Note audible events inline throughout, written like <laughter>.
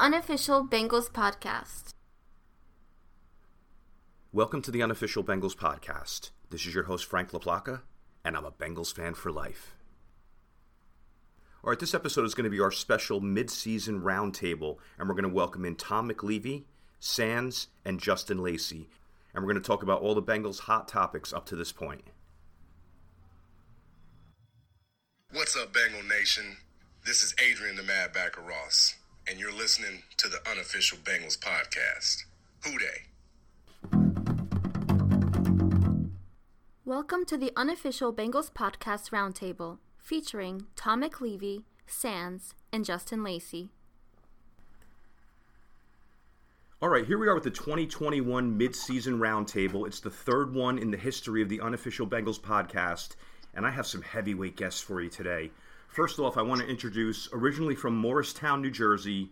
unofficial Bengals podcast. Welcome to the unofficial Bengals podcast. This is your host, Frank LaPlaca, and I'm a Bengals fan for life. All right, this episode is going to be our special mid-season roundtable, and we're going to welcome in Tom McLeavey, Sans, and Justin Lacey, and we're going to talk about all the Bengals' hot topics up to this point. What's up, Bengal Nation? This is Adrian the Mad Backer Ross, and you're listening to the unofficial Bengals podcast. Who Dey? Welcome to the unofficial Bengals podcast roundtable featuring Tom McLeavey, Sans, and Justin Lacey. All right, here we are with the 2021 midseason roundtable. It's the third one in the history of the unofficial Bengals podcast, and I have some heavyweight guests for you today. First off, I want to introduce originally from Morristown, New Jersey,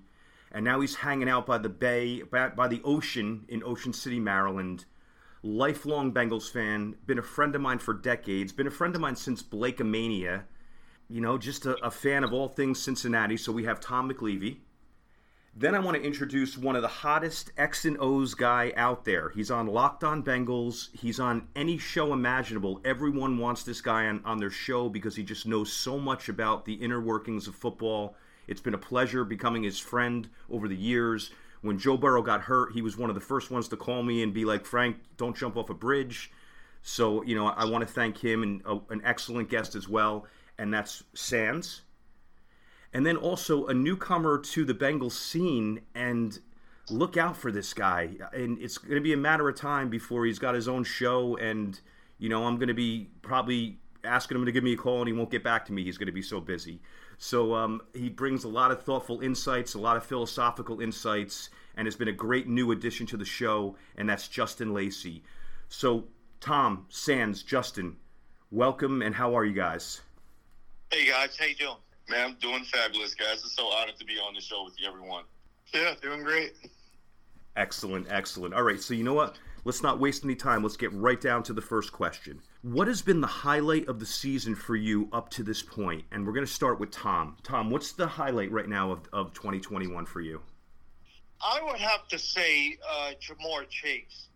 and now he's hanging out by the bay, by, the ocean in Ocean City, Maryland. Lifelong Bengals fan, been a friend of mine for decades, been a friend of mine since Blake Mania. you know, just a, a, fan of all things Cincinnati. So we have Tom McLeavey. Then I want to introduce one of the hottest X and O's guy out there. He's on Locked On Bengals. He's on any show imaginable. Everyone wants this guy on, on their show because he just knows so much about the inner workings of football. It's been a pleasure becoming his friend over the years. When Joe Burrow got hurt, he was one of the first ones to call me and be like, Frank, don't jump off a bridge. So, you know, I want to thank him and uh, an excellent guest as well and that's Sans. And then also a newcomer to the Bengals scene, and look out for this guy. And it's going to be a matter of time before he's got his own show, and you know I'm going to be probably asking him to give me a call, and he won't get back to me. He's going to be so busy. So um, he brings a lot of thoughtful insights, a lot of philosophical insights, and has been a great new addition to the show. And that's Justin Lacey. So Tom, Sans, Justin, welcome, and how are you guys? Hey guys, how you doing? Man, I'm doing fabulous, guys. It's so honored to be on the show with you, everyone. Yeah, doing great. Excellent, excellent. All right, so you know what? Let's not waste any time. Let's get right down to the first question. What has been the highlight of the season for you up to this point? And we're going to start with Tom. Tom, what's the highlight right now of, of 2021 for you? I would have to say uh, Ja'Marr Chase.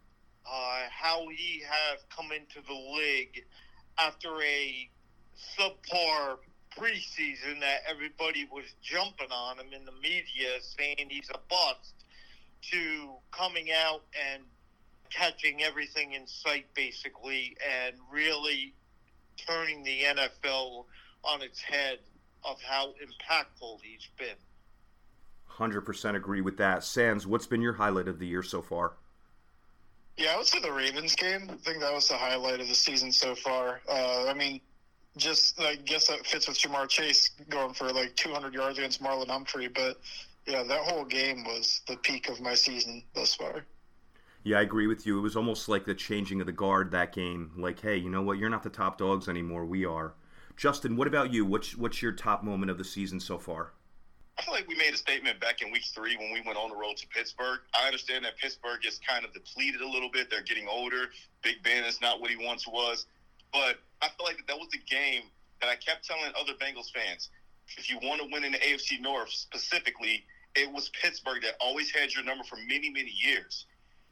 Uh, how he have come into the league after a subpar preseason that everybody was jumping on him in the media saying he's a bust to coming out and catching everything in sight basically and really turning the NFL on its head of how impactful he's been. 100% agree with that. Sans, what's been your highlight of the year so far? Yeah, I would say the Ravens game. I think that was the highlight of the season so far. Uh, I mean, just I guess that fits with Ja'Marr Chase going for like 200 yards against Marlon Humphrey. But yeah, that whole game was the peak of my season thus far. Yeah, I agree with you. It was almost like the changing of the guard that game. Like, hey, you know what? You're not the top dogs anymore. We are. Justin, what about you? What's what's your top moment of the season so far? I feel like we made a statement back in week three when we went on the road to Pittsburgh. I understand that Pittsburgh is kind of depleted a little bit. They're getting older. Big Ben is not what he once was. But I feel like that was the game that I kept telling other Bengals fans. If you want to win in the AFC North specifically, it was Pittsburgh that always had your number for many, many years.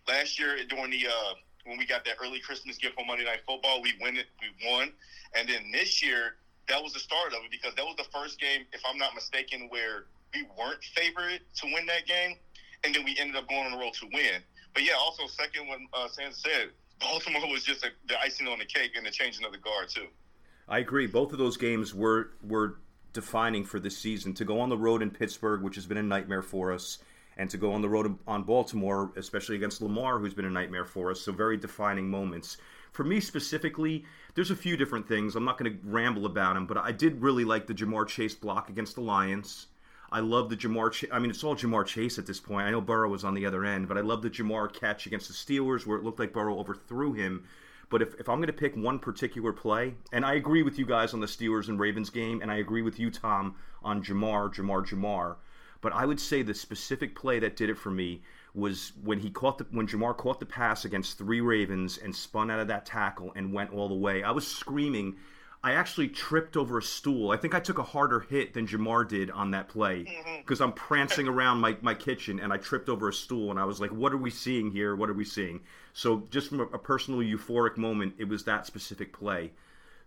Last year during the uh, when we got that early Christmas gift on Monday Night Football, we win it, we won, and then this year that was the start of it because that was the first game, if I'm not mistaken, where we weren't favored to win that game, and then we ended up going on the road to win. But yeah, also second when uh, Sans said Baltimore was just a, the icing on the cake and the changing of the guard too. I agree. Both of those games were were defining for this season. To go on the road in Pittsburgh, which has been a nightmare for us, and to go on the road on Baltimore, especially against Lamar, who's been a nightmare for us. So very defining moments. For me specifically, there's a few different things. I'm not going to ramble about them, but I did really like the Ja'Marr Chase block against the Lions. I love the Ja'Marr. Ch- I mean, it's all Ja'Marr Chase at this point. I know Burrow was on the other end, but I love the Ja'Marr catch against the Steelers where it looked like Burrow overthrew him. But if, if I'm going to pick one particular play, and I agree with you guys on the Steelers and Ravens game, and I agree with you, Tom, on Ja'Marr, Ja'Marr, Ja'Marr. But I would say the specific play that did it for me was when he caught the when Ja'Marr caught the pass against three Ravens and spun out of that tackle and went all the way. I was screaming I actually tripped over a stool. I think I took a harder hit than Ja'Marr did on that play because Mm-hmm. I'm prancing around my, my kitchen and I tripped over a stool and I was like, what are we seeing here? What are we seeing? So, just from a, a personal euphoric moment, it was that specific play.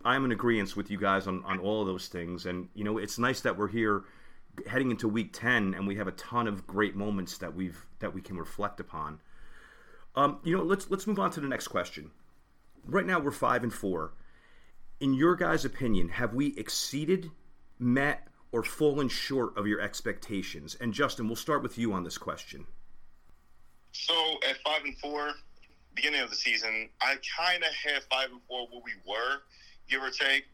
I'm in agreement with you guys on, on all of those things. And, you know, it's nice that we're here heading into week 10 and we have a ton of great moments that we've that we can reflect upon. Um, you know, let's let's move on to the next question. Right now we're 5 and 4 in your guys' opinion, have we exceeded, met, or fallen short of your expectations? And Justin, we'll start with you on this question. So at five and four, beginning of the season, I kind of had five and four where we were, give or take.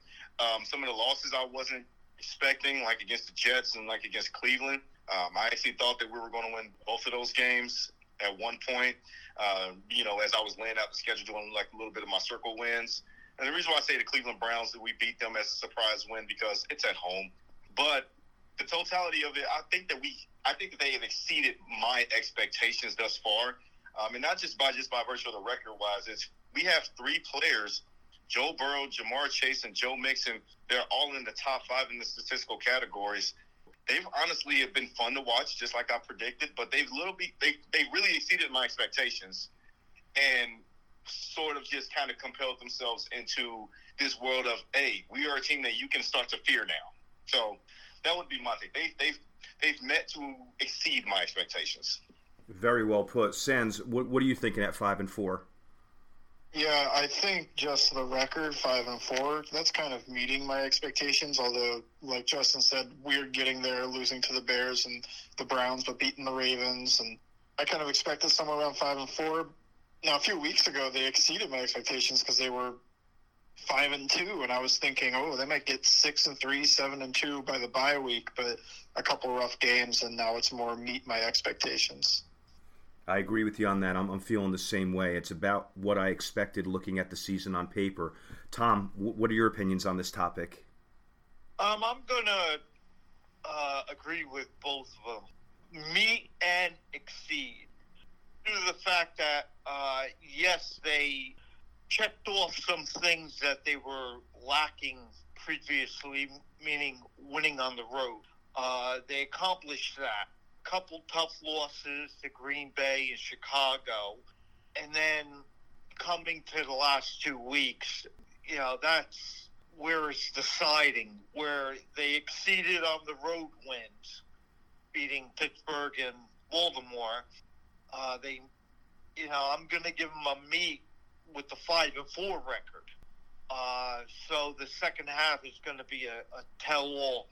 Um, some of the losses I wasn't expecting, like against the Jets and like against Cleveland. Um, I actually thought that we were going to win both of those games at one point. Uh, you know, as I was laying out the schedule, doing like a little bit of my circle wins. And the reason why I say the Cleveland Browns that we beat them as a surprise win because it's at home. But the totality of it, I think that we, I think that they have exceeded my expectations thus far, um, and not just by just by virtue of the record wise. It's we have three players, Joe Burrow, Ja'Marr Chase, and Joe Mixon. They're all in the top five in the statistical categories. They've honestly have been fun to watch, just like I predicted. But they've little bit, they they really exceeded my expectations, and sort of just kind of compelled themselves into this world of, hey, we are a team that you can start to fear now. So that would be my thing. They, they've they've met to exceed my expectations. Very well put. Sans, what, what are you thinking at 5 and 4? Yeah, I think just the record five and four. That's kind of meeting my expectations. Although, like Justin said, we're getting there, losing to the Bears and the Browns, but beating the Ravens, and I kind of expected somewhere around five and four. Now, a few weeks ago, they exceeded my expectations because they were five and two, and I was thinking, oh, they might get six and three, seven and two by the bye week, but a couple rough games, and now it's more meet my expectations. I agree with you on that. I'm, I'm feeling the same way. It's about what I expected looking at the season on paper. Tom, w- what are your opinions on this topic? Um, I'm gonna uh, agree with both of them. Meet and exceed. Due to the fact that uh, yes, they checked off some things that they were lacking previously, meaning winning on the road. Uh, they accomplished that. Couple tough losses to Green Bay and Chicago, and then coming to the last two weeks, you know that's where it's deciding, where they exceeded on the road wins, beating Pittsburgh and Baltimore. Uh, they, you know, I'm going to give them a meet with the five and four record. Uh, so the second half is going to be a, a tell-all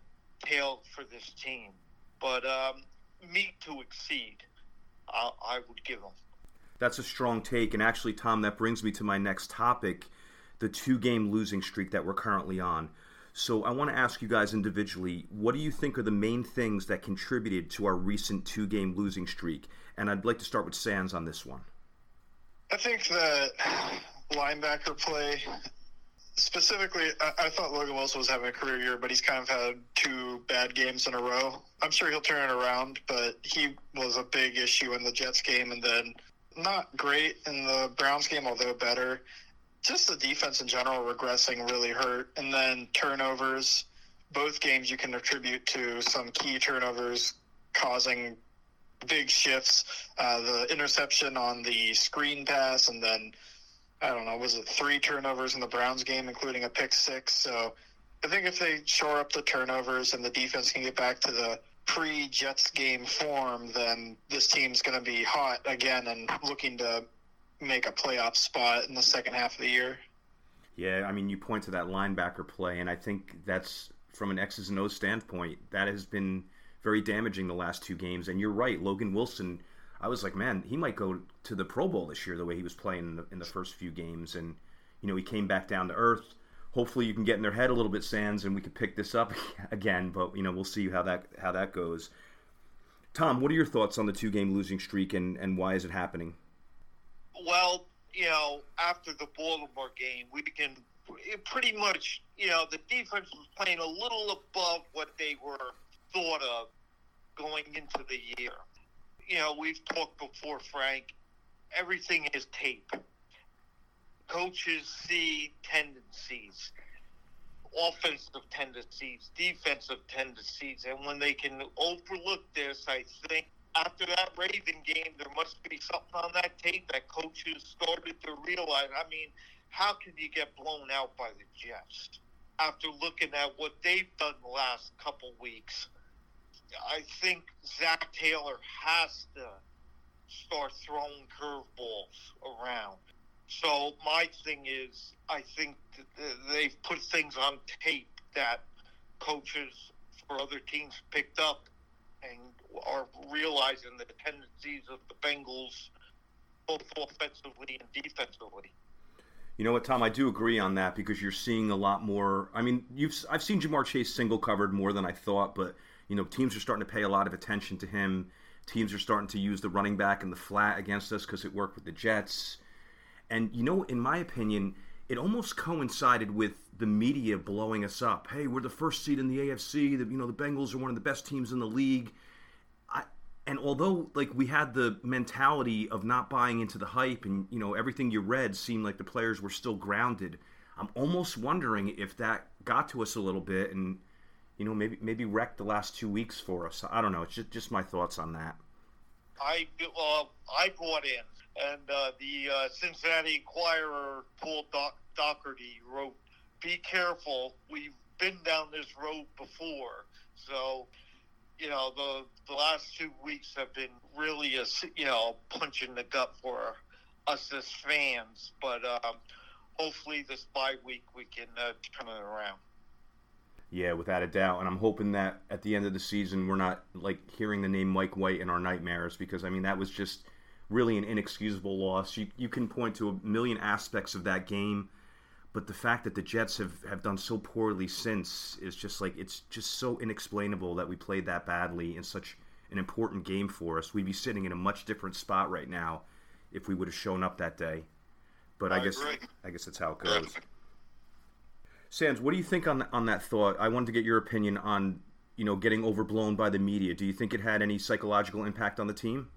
tale for this team. But um, meet to exceed, I, I would give them. That's a strong take. And actually, Tom, that brings me to my next topic the two game losing streak that we're currently on. So I want to ask you guys individually what do you think are the main things that contributed to our recent two game losing streak? And I'd like to start with Sans on this one. I think that linebacker play, specifically, I, I thought Logan Wilson was having a career year, but he's kind of had two bad games in a row. I'm sure he'll turn it around, but he was a big issue in the Jets game, and then not great in the Browns game, although better. Just the defense in general regressing really hurt, and then turnovers. Both games you can attribute to some key turnovers causing big shifts. Uh, the interception on the screen pass, and then I don't know, was it three turnovers in the Browns game, including a pick six? So I think if they shore up the turnovers and the defense can get back to the pre Jets game form, then this team's going to be hot again and looking to make a playoff spot in the second half of the year. Yeah, I mean, you point to that linebacker play, and I think that's from an X's and O's standpoint, that has been very damaging the last two games. And you're right, Logan Wilson. I was like, man, he might go to the Pro Bowl this year the way he was playing in the, in the first few games. And, you know, he came back down to earth. Hopefully, you can get in their head a little bit, Sans, and we can pick this up <laughs> again. But, you know, we'll see how that how that goes. Tom, what are your thoughts on the two game losing streak and, and why is it happening? Well, you know, after the Baltimore game, we can eh, pretty much, you know, the defense was playing a little above what they were thought of going into the year. You know, we've talked before, Frank. Everything is tape. Coaches see tendencies. offensive tendencies, defensive tendencies, and when they can overlook this, I think after that Raven game, there must be something on that tape that coaches started to realize. I mean, how can you get blown out by the Jets after looking at what they've done the last couple weeks? I think Zac Taylor has to start throwing curveballs around. So my thing is, I think they've put things on tape that coaches for other teams picked up and are realizing the tendencies of the Bengals, both offensively and defensively. You know what, Tom? I do agree on that because you're seeing a lot more. I mean, you've I've seen Ja'Marr Chase single covered more than I thought, but you know, teams are starting to pay a lot of attention to him. Teams are starting to use the running back and the flat against us because it worked with the Jets. And you know, in my opinion, it almost coincided with the media blowing us up. Hey, we're the first seed in the AFC. The, you know, the Bengals are one of the best teams in the league. I, and although like we had the mentality of not buying into the hype, and you know everything you read seemed like the players were still grounded. I'm almost wondering if that got to us a little bit, and you know maybe maybe wrecked the last two weeks for us. I don't know. It's just just my thoughts on that. I well, I bought in and uh, the uh, Cincinnati Enquirer, Paul Doc- Daugherty wrote, "Be careful. We've been down this road before." So, you know, the the last two weeks have been really a you know punch in the gut for us as fans. But um, hopefully, this bye week we can uh, turn it around. Yeah, without a doubt. And I'm hoping that at the end of the season, we're not like hearing the name Mike White in our nightmares because I mean that was just really an inexcusable loss. You you can point to a million aspects of that game, but the fact that the Jets have, have done so poorly since is just like it's just so inexplainable that we played that badly in such an important game for us. We'd be sitting in a much different spot right now if we would have shown up that day. But I, I guess agree. I guess that's how it goes. Sans, what do you think on on that thought? I wanted to get your opinion on you know getting overblown by the media. Do you think it had any psychological impact on the team?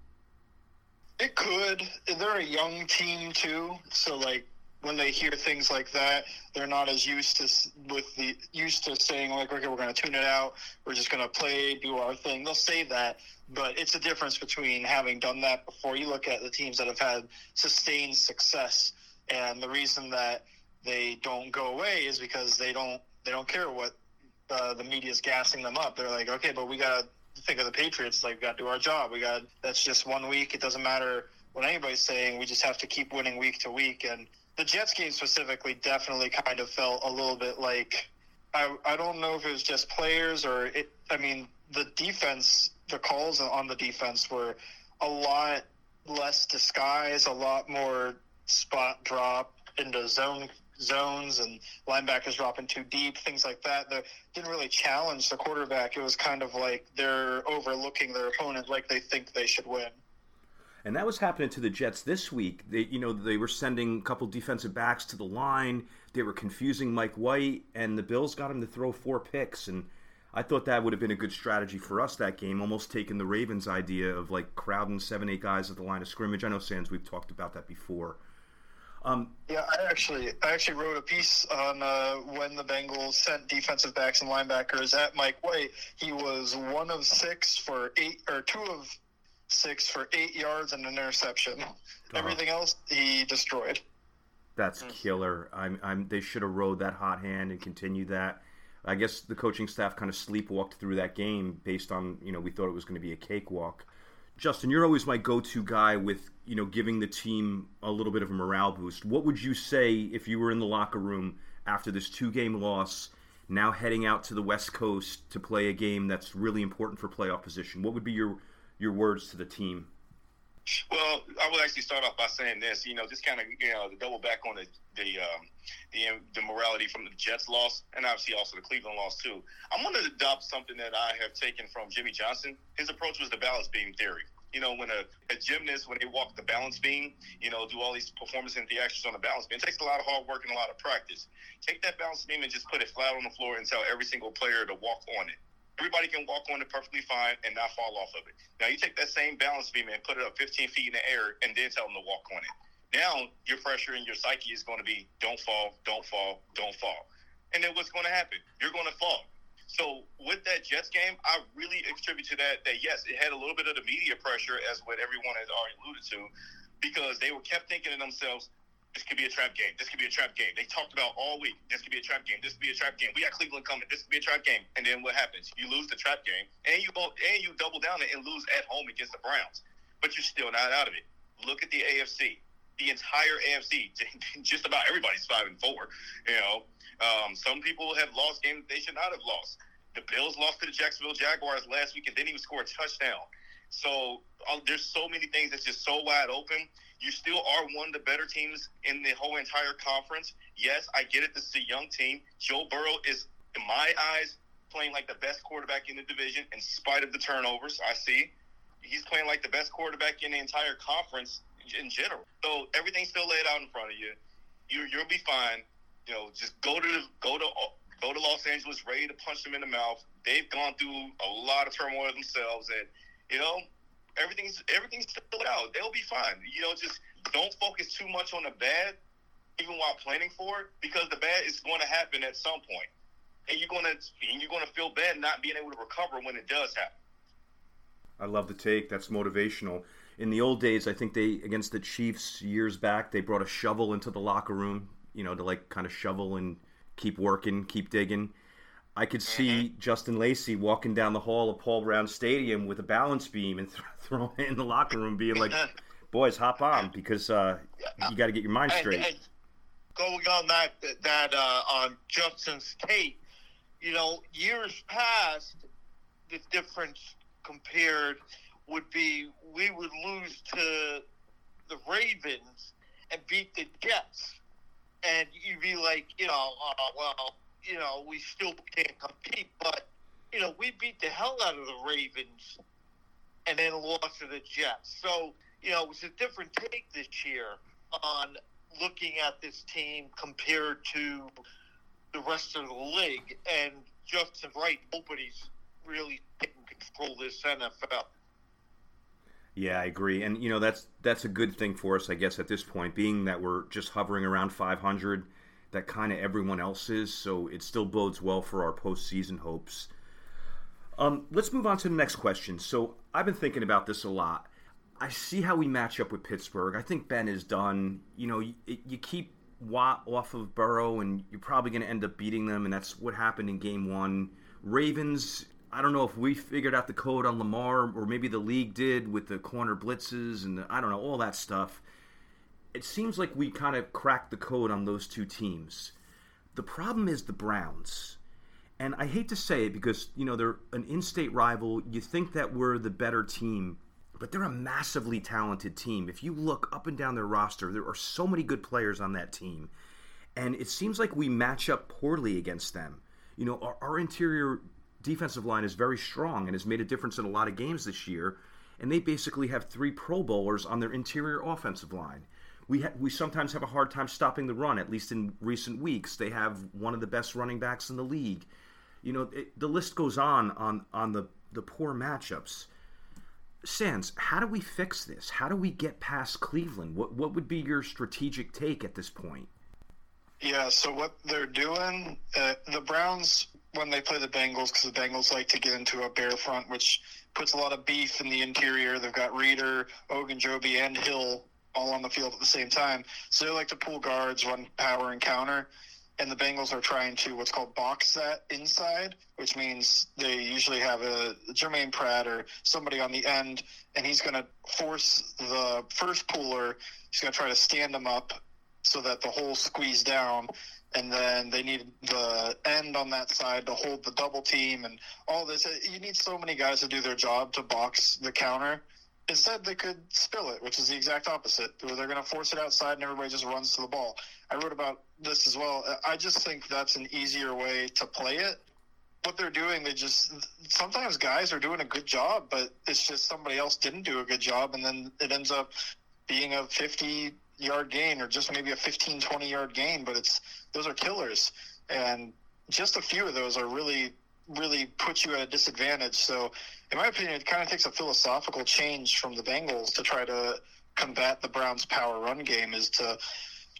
It could. They're a young team too, so like when they hear things like that, they're not as used to with the used to saying like, okay, we're going to tune it out. We're just going to play, do our thing. They'll say that, but it's a difference between having done that before. You look at the teams that have had sustained success, and the reason that they don't go away is because they don't they don't care what uh, the media is gassing them up. They're like, okay, but we got to think of the Patriots like we got to do our job. We got that's just one week. It doesn't matter what anybody's saying. We just have to keep winning week to week. And the Jets game specifically definitely kind of felt a little bit like I I don't know if it was just players or it. I mean the defense, the calls on the defense were a lot less disguise, a lot more spot drop into zone zones and linebackers dropping too deep, things like that. That didn't really challenge the quarterback. It was kind of like they're overlooking their opponent like they think they should win. And that was happening to the Jets this week. They, you know, they were sending a couple defensive backs to the line. They were confusing Mike White, and the Bills got him to throw four picks. And I thought that would have been a good strategy for us that game, almost taking the Ravens' idea of like crowding seven, eight guys at the line of scrimmage. I know, Sans, we've talked about that before. Um, yeah, I actually I actually wrote a piece on uh, when the Bengals sent defensive backs and linebackers at Mike White. He was one of six for eight or two of six for eight yards and an interception. Uh-huh. Everything else he destroyed. That's killer. I'm, I'm, they should have rode that hot hand and continued that. I guess the coaching staff kind of sleepwalked through that game based on you know we thought it was going to be a cakewalk. Justin, you're always my go-to guy with you know giving the team a little bit of a morale boost. What would you say if you were in the locker room after this two-game loss, now heading out to the West Coast to play a game that's really important for playoff position? What would be your your words to the team? Well, I will actually start off by saying this. You know, just kind of you know, the double back on the the um, the the morality from the Jets loss, and obviously also the Cleveland loss too. I'm going to adopt something that I have taken from Jimmy Johnson. His approach was the balance beam theory. You know, when a, a gymnast, when they walk the balance beam, you know, do all these performance and theatrics on the balance beam, it takes a lot of hard work and a lot of practice. Take that balance beam and just put it flat on the floor and tell every single player to walk on it. Everybody can walk on it perfectly fine and not fall off of it. Now you take that same balance beam and put it up 15 feet in the air and then tell them to walk on it. Now your pressure and your psyche is going to be don't fall, don't fall, don't fall. And then what's going to happen? You're going to fall. So with that Jets game, I really attribute to that that yes, it had a little bit of the media pressure, as what everyone has already alluded to, because they were kept thinking to themselves, this could be a trap game. This could be a trap game. They talked about all week. This could be a trap game. This could be a trap game. We got Cleveland coming. This could be a trap game. And then what happens? You lose the trap game, and you go and you double down and lose at home against the Browns. But you're still not out of it. Look at the AFC. The entire AFC, <laughs> just about everybody's five and four. You know, um, some people have lost games they should not have lost. The Bills lost to the Jacksonville Jaguars last week and didn't even score a touchdown. So uh, there's so many things that's just so wide open. You still are one of the better teams in the whole entire conference. Yes, I get it. This is a young team. Joe Burrow is, in my eyes, playing like the best quarterback in the division in spite of the turnovers. I see he's playing like the best quarterback in the entire conference in general. So everything's still laid out in front of you. You you'll be fine you know, just go to go to go to Los Angeles, ready to punch them in the mouth. They've gone through a lot of turmoil themselves, and you know, everything's everything's still out. They'll be fine. You know, just don't focus too much on the bad, even while planning for it, because the bad is going to happen at some point, and you're going to and you're going to feel bad not being able to recover when it does happen. I love the take. That's motivational. In the old days, I think they against the Chiefs years back, they brought a shovel into the locker room you know, to like kind of shovel and keep working, keep digging. I could see mm-hmm. Justin Lacey walking down the hall of Paul Brown Stadium with a balance beam and <laughs> th- throwing it in the locker room, being like, <laughs> "Boys, hop on because uh, you got to get your mind straight." And, and going on that that uh, on Justin's tape, you know, years past, the difference compared would be we would lose to the Ravens and beat the Jets and you'd be like, you know, uh, well, you know, we still can't compete, but you know, we beat the hell out of the Ravens and then lost to the Jets. So, you know, it was a different take this year on looking at this team compared to the rest of the league. And Justin's right, nobody's really taking control this NFL. Yeah, I agree, and you know that's that's a good thing for us, I guess, at this point, being that we're just hovering around 500, that kind of everyone else is. So it still bodes well for our postseason hopes. Um, let's move on to the next question. So I've been thinking about this a lot. I see how we match up with Pittsburgh. I think Ben is done. You know, you, you keep Watt off of Burrow, and you're probably going to end up beating them, and that's what happened in Game One. Ravens, I don't know if we figured out the code on Lamar or maybe the league did with the corner blitzes and the, I don't know all that stuff. It seems like we kind of cracked the code on those two teams. The problem is the Browns. And I hate to say it because, you know, they're an in-state rival. You think that we're the better team, but they're a massively talented team. If you look up and down their roster, there are so many good players on that team. And it seems like we match up poorly against them. You know, our, our interior defensive line is very strong and has made a difference in a lot of games this year. And they basically have three Pro Bowlers on their interior offensive line. We ha- we sometimes have a hard time stopping the run. At least in recent weeks, they have one of the best running backs in the league. You know, it, the list goes on on on the the poor matchups. Sans, how do we fix this? How do we get past Cleveland? What what would be your strategic take at this point? Yeah, so what they're doing, uh, the Browns when they play the Bengals because the Bengals like to get into a bear front, which puts a lot of beef in the interior. They've got Reader, Ogunjobi, and Hill all on the field at the same time. So they like to pull guards, run power and counter. And the Bengals are trying to what's called box that inside, which means they usually have a Germaine Pratt or somebody on the end, and he's going to force the first puller. He's going to try to stand them up so that the hole squeeze down and then they need the end on that side to hold the double team and all this. You need so many guys to do their job to box the counter. Instead, they could spill it, which is the exact opposite, where they're going to force it outside and everybody just runs to the ball. I wrote about this as well. I just think that's an easier way to play it. What they're doing, they just sometimes guys are doing a good job, but it's just somebody else didn't do a good job, and then it ends up being a 50 yard gain or just maybe a 15, 20 yard gain, but it's those are killers. And just a few of those are really, really puts you at a disadvantage. So, in my opinion, it kind of takes a philosophical change from the Bengals to try to combat the Browns' power run game is to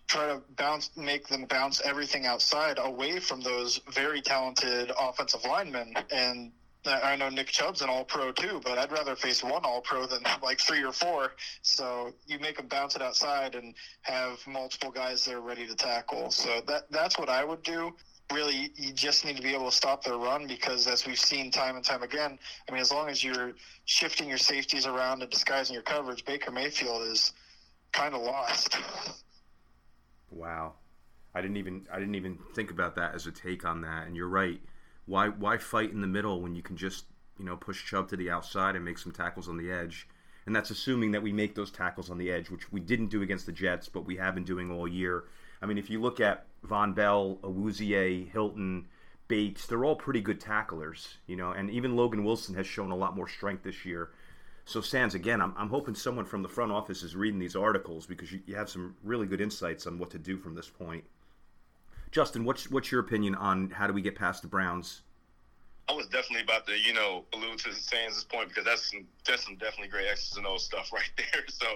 try to bounce, make them bounce everything outside away from those very talented offensive linemen. And I know Nick Chubb's an All Pro too, but I'd rather face one All Pro than like three or four. So you make them bounce it outside and have multiple guys there ready to tackle. So that that's what I would do. Really, you just need to be able to stop their run because, as we've seen time and time again, I mean, as long as you're shifting your safeties around and disguising your coverage, Baker Mayfield is kind of lost. Wow, I didn't even I didn't even think about that as a take on that, and you're right why why fight in the middle when you can just you know push Chubb to the outside and make some tackles on the edge? And that's assuming that we make those tackles on the edge, which we didn't do against the Jets, but we have been doing all year. I mean, if you look at Vonn Bell, Awuzie, Hilton, Bates, they're all pretty good tacklers, you know, and even Logan Wilson has shown a lot more strength this year. So, Sans, again, I'm, I'm hoping someone from the front office is reading these articles because you, you have some really good insights on what to do from this point. Justin, what's what's your opinion on how do we get past the Browns? I was definitely about to, you know, allude to Sans' point because that's some that's some definitely great X's and O's stuff <laughs> right there. So,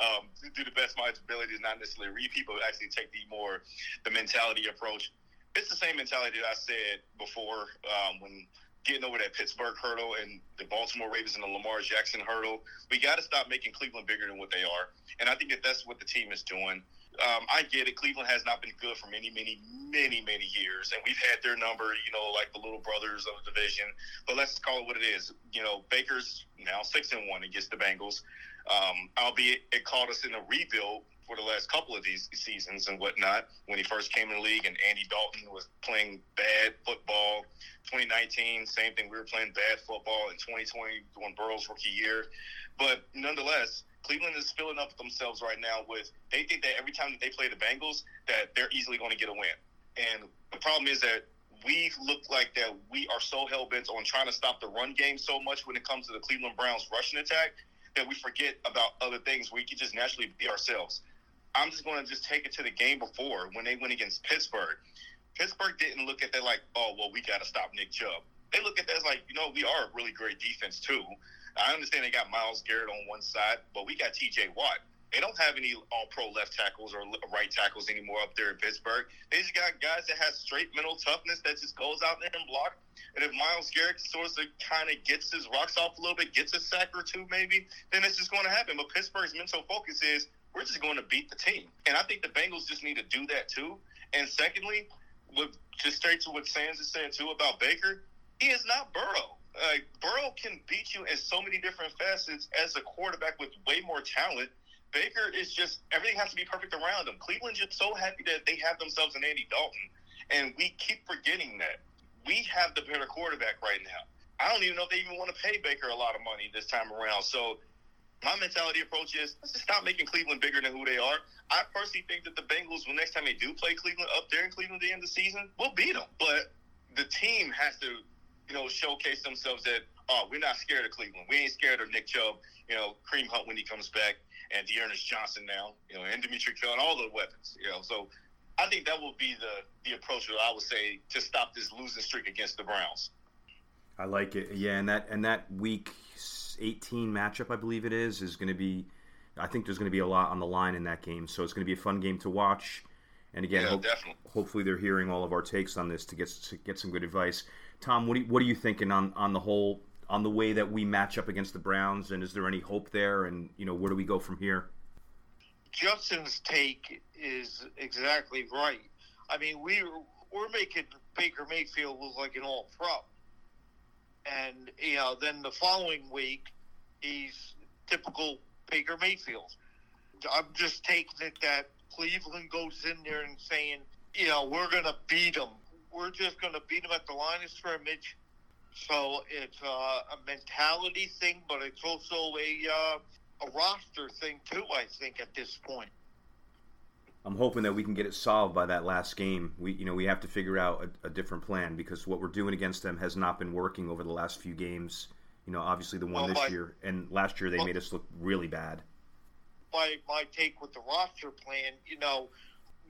um, do the best of my ability not necessarily read people, but actually take the more the mentality approach. It's the same mentality that I said before um, when getting over that Pittsburgh hurdle and the Baltimore Ravens and the Lamar Jackson hurdle. We got to stop making Cleveland bigger than what they are, and I think that that's what the team is doing um, I get it. Cleveland has not been good for many, many, many, many years, and we've had their number. You know, like the little brothers of the division. But let's call it what it is. You know, Baker's now six and one against the Bengals. Um, albeit it caught us in a rebuild for the last couple of these seasons and whatnot when he first came in the league and Andy Dalton was playing bad football. 2019, same thing. We were playing bad football in 2020 when Burrow's rookie year. But nonetheless, Cleveland is filling up themselves right now with they think that every time that they play the Bengals that they're easily going to get a win. And the problem is that we look like that we are so hell bent on trying to stop the run game so much when it comes to the Cleveland Browns rushing attack that we forget about other things. We can just naturally be ourselves. I'm just going to just take it to the game before when they went against Pittsburgh. Pittsburgh didn't look at that like, oh well, we got to stop Nick Chubb. They look at that as like, you know, we are a really great defense too. I understand they got Myles Garrett on one side, but we got T.J. Watt. They don't have any all-pro left tackles or right tackles anymore up there in Pittsburgh. They just got guys that have straight mental toughness that just goes out there and block. And if Myles Garrett sort of kind of gets his rocks off a little bit, gets a sack or two maybe, then it's just going to happen. But Pittsburgh's mental focus is we're just going to beat the team. And I think the Bengals just need to do that too. And secondly, with, just straight to what Sans is saying too about Baker, he is not Burrow. Uh, Burrow can beat you in so many different facets as a quarterback with way more talent. Baker is just everything has to be perfect around him. Cleveland's just so happy that they have themselves an Andy Dalton, and we keep forgetting that we have the better quarterback right now. I don't even know if they even want to pay Baker a lot of money this time around. So my mentality approach is let's just stop making Cleveland bigger than who they are. I personally think that the Bengals, when next time they do play Cleveland up there in Cleveland at the end of the season, we'll beat them. But the team has to you know, showcase themselves that oh, we're not scared of Cleveland. We ain't scared of Nick Chubb, you know, Kareem Hunt when he comes back, and D'Ernest Johnson now, you know, and Demetri Kill and all the weapons, you know. So I think that will be the the approach that I would say to stop this losing streak against the Browns. I like it. Yeah, and that and that week 18 matchup, I believe it is, is going to be. I think there's going to be a lot on the line in that game, so it's going to be a fun game to watch. And again, yeah, hope, hopefully they're hearing all of our takes on this to get to get some good advice. Tom, what, you, what are you thinking on, on the whole on the way that we match up against the Browns, and is there any hope there? And you know, where do we go from here? Justin's take is exactly right. I mean, we we're making Baker Mayfield look like an all pro, and you know, then the following week he's typical Baker Mayfield. I'm just taking it that Cleveland goes in there and saying, you know, we're to beat them we're just going to beat them at the line of scrimmage. So it's uh, a mentality thing, but it's also a uh, a roster thing too. I think at this point. I'm hoping that we can get it solved by that last game. We, you know, we have to figure out a, a, different plan because what we're doing against them has not been working over the last few games. You know, obviously the one well, this my, year and last year they well, made us look really bad. My my take with the roster plan, you know,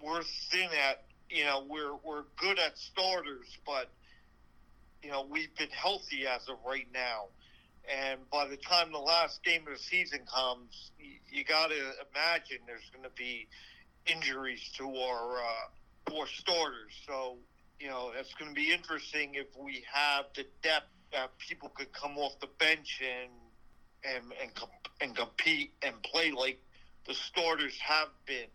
we're thin at you know, we're we're good at starters, but you know, we've been healthy as of right now. And by the time the last game of the season comes, you, you got to imagine there's going to be injuries to our uh, four starters. So you know it's going to be interesting if we have the depth that people could come off the bench and and and, and compete and play like the starters have been.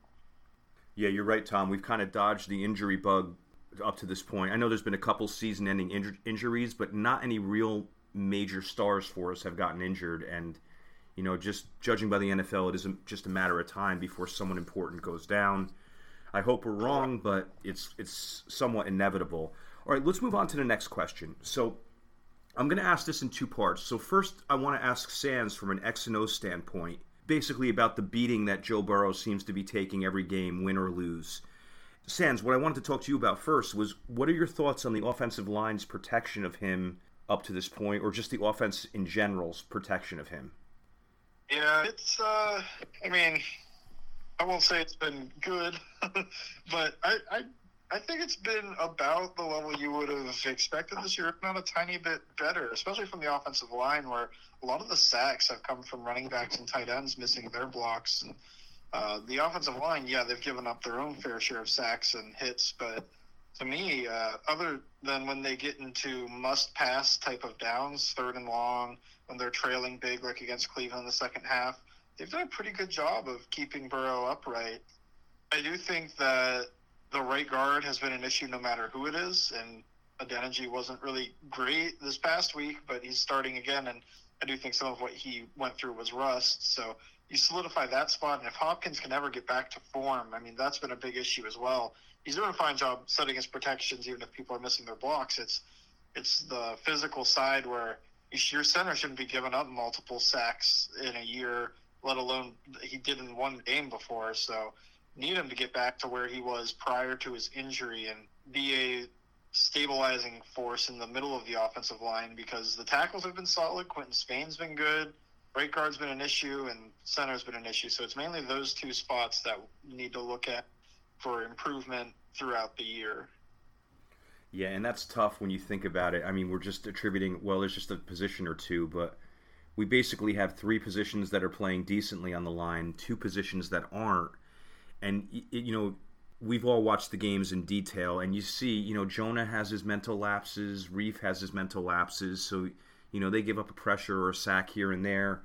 Yeah, you're right, Tom. We've kind of dodged the injury bug up to this point. I know there's been a couple season-ending inj- injuries, but not any real major stars for us have gotten injured. And you know, just judging by the NFL, it isn't just a matter of time before someone important goes down. I hope we're wrong, but it's it's somewhat inevitable. All right, let's move on to the next question. So, I'm going to ask this in two parts. So, first, I want to ask Sans from an X and O standpoint, basically about the beating that Joe Burrow seems to be taking every game, win or lose. Sans, what I wanted to talk to you about first was what are your thoughts on the offensive line's protection of him up to this point, or just the offense in general's protection of him? Yeah, it's. uh I mean, I won't say it's been good, <laughs> but I, I I think it's been about the level you would have expected this year, if not a tiny bit better, especially from the offensive line, where a lot of the sacks have come from running backs and tight ends missing their blocks. And uh, the offensive line, yeah, they've given up their own fair share of sacks and hits, but to me, uh, other than when they get into must pass type of downs, third and long, when they're trailing big, like against Cleveland in the second half, they've done a pretty good job of keeping Burrow upright. I do think that the right guard has been an issue no matter who it is, and Adeniji wasn't really great this past week, but he's starting again, and I do think some of what he went through was rust. So you solidify that spot, and if Hopkins can ever get back to form, I mean that's been a big issue as well. He's doing a fine job setting his protections, even if people are missing their blocks. It's it's the physical side where your center shouldn't be giving up multiple sacks in a year, let alone he did in one game before. So need him to get back to where he was prior to his injury and be a stabilizing force in the middle of the offensive line because the tackles have been solid. Quinton Spain's been good. Right guard's been an issue, and center's been an issue. So it's mainly those two spots that need to look at for improvement throughout the year. Yeah, and that's tough when you think about it. I mean, we're just attributing, well, there's just a position or two, but we basically have three positions that are playing decently on the line, two positions that aren't. And, you know, we've all watched the games in detail, and you see, you know, Jonah has his mental lapses, Reiff has his mental lapses, so, you know, they give up a pressure or a sack here and there.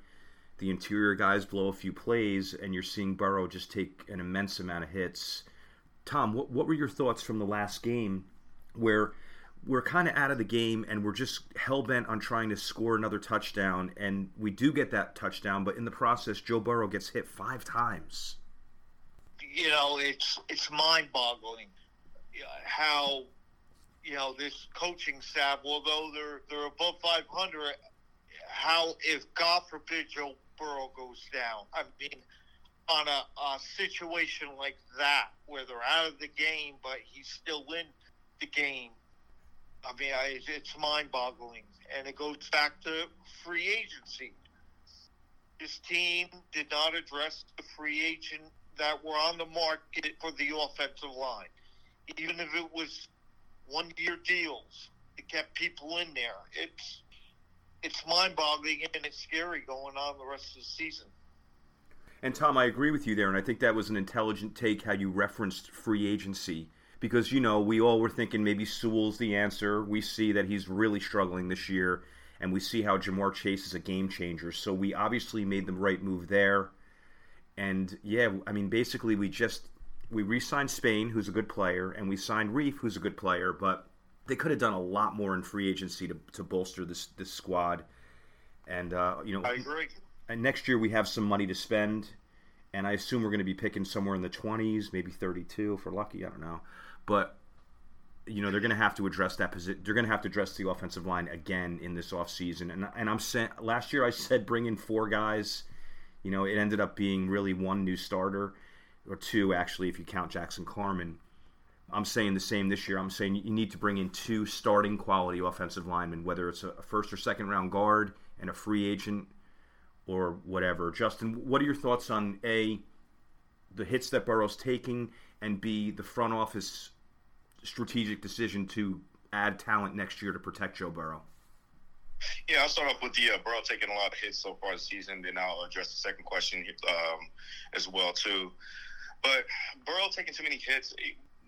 The interior guys blow a few plays, and you're seeing Burrow just take an immense amount of hits. Tom, what, what were your thoughts from the last game where we're kind of out of the game and we're just hell bent on trying to score another touchdown, and we do get that touchdown, but in the process, Joe Burrow gets hit five times. You know, it's it's mind boggling how you know this coaching staff, although they're they're above 500, how if God forbid Joe Burrow goes down, I mean on a, a situation like that where they're out of the game, but he's still in the game. I mean, I, it's mind-boggling, and it goes back to free agency. This team did not address the free agent that were on the market for the offensive line, even if it was one-year deals. It kept people in there. It's it's mind-boggling and it's scary going on the rest of the season. And Tom, I agree with you there, and I think that was an intelligent take how you referenced free agency because you know we all were thinking maybe Sewell's the answer. We see that he's really struggling this year, and we see how Ja'Marr Chase is a game changer. So we obviously made the right move there. And yeah, I mean, basically we just we re-signed Spain, who's a good player, and we signed Reiff, who's a good player, but they could have done a lot more in free agency to, to bolster this this squad. And uh, you know, I agree. And next year we have some money to spend, and I assume we're going to be picking somewhere in the twenties, maybe thirty-two if we're lucky. I don't know, but you know they're going to have to address that position. They're going to have to address the offensive line again in this offseason. And and I'm saying last year I said bring in four guys. You know it ended up being really one new starter, or two actually if you count Jackson Carman. I'm saying the same this year. I'm saying you need to bring in two starting quality offensive linemen, whether it's a first or second round guard and a free agent or whatever. Justin, what are your thoughts on A, the hits that Burrow's taking, and B, the front office strategic decision to add talent next year to protect Joe Burrow? Yeah, I'll start off with the uh, Burrow taking a lot of hits so far this season. Then I'll address the second question um, as well too. But Burrow taking too many hits.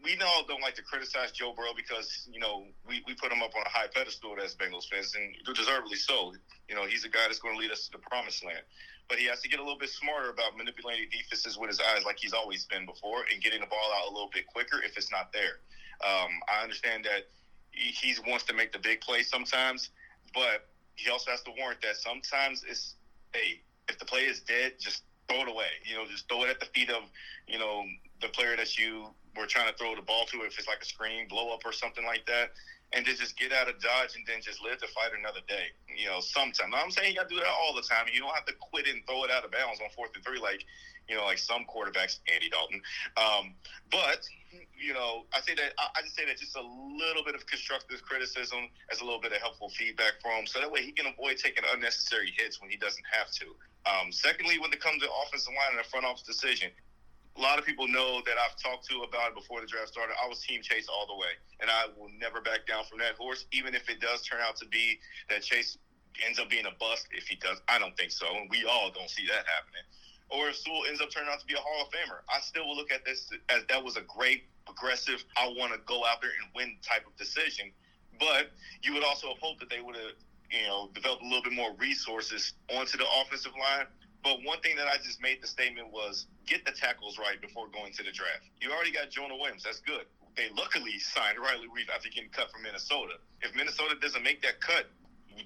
We all don't like to criticize Joe Burrow because you know we, we put him up on a high pedestal as Bengals fans, and deservedly so. You know he's a guy that's going to lead us to the promised land, but he has to get a little bit smarter about manipulating defenses with his eyes, like he's always been before, and getting the ball out a little bit quicker if it's not there. Um, I understand that he wants to make the big play sometimes, but he also has to warrant that sometimes it's hey, if the play is dead, just throw it away. You know, just throw it at the feet of, you know, the player that you were trying to throw the ball to, if it's like a screen, blow up or something like that. And then just get out of dodge and then just live to fight another day. You know, sometimes I'm saying you got to do that all the time. You don't have to quit and throw it out of bounds on fourth and three like, you know, like some quarterbacks, Andy Dalton. Um, but you know, I say that I, just say that just a little bit of constructive criticism as a little bit of helpful feedback for him, so that way he can avoid taking unnecessary hits when he doesn't have to. Um, secondly, when it comes to offensive line and a front office decision, a lot of people know that I've talked to about it before the draft started. I was team Chase all the way, and I will never back down from that horse, even if it does turn out to be that Chase ends up being a bust. If he does, I don't think so, and we all don't see that happening or if Sewell ends up turning out to be a Hall of Famer. I still will look at this as that was a great, aggressive, I want to go out there and win type of decision. But you would also hope that they would have, you know, developed a little bit more resources onto the offensive line. But one thing that I just made the statement was get the tackles right before going to the draft. You already got Jonah Williams. That's good. They luckily signed Riley Reiff after getting cut from Minnesota. If Minnesota doesn't make that cut,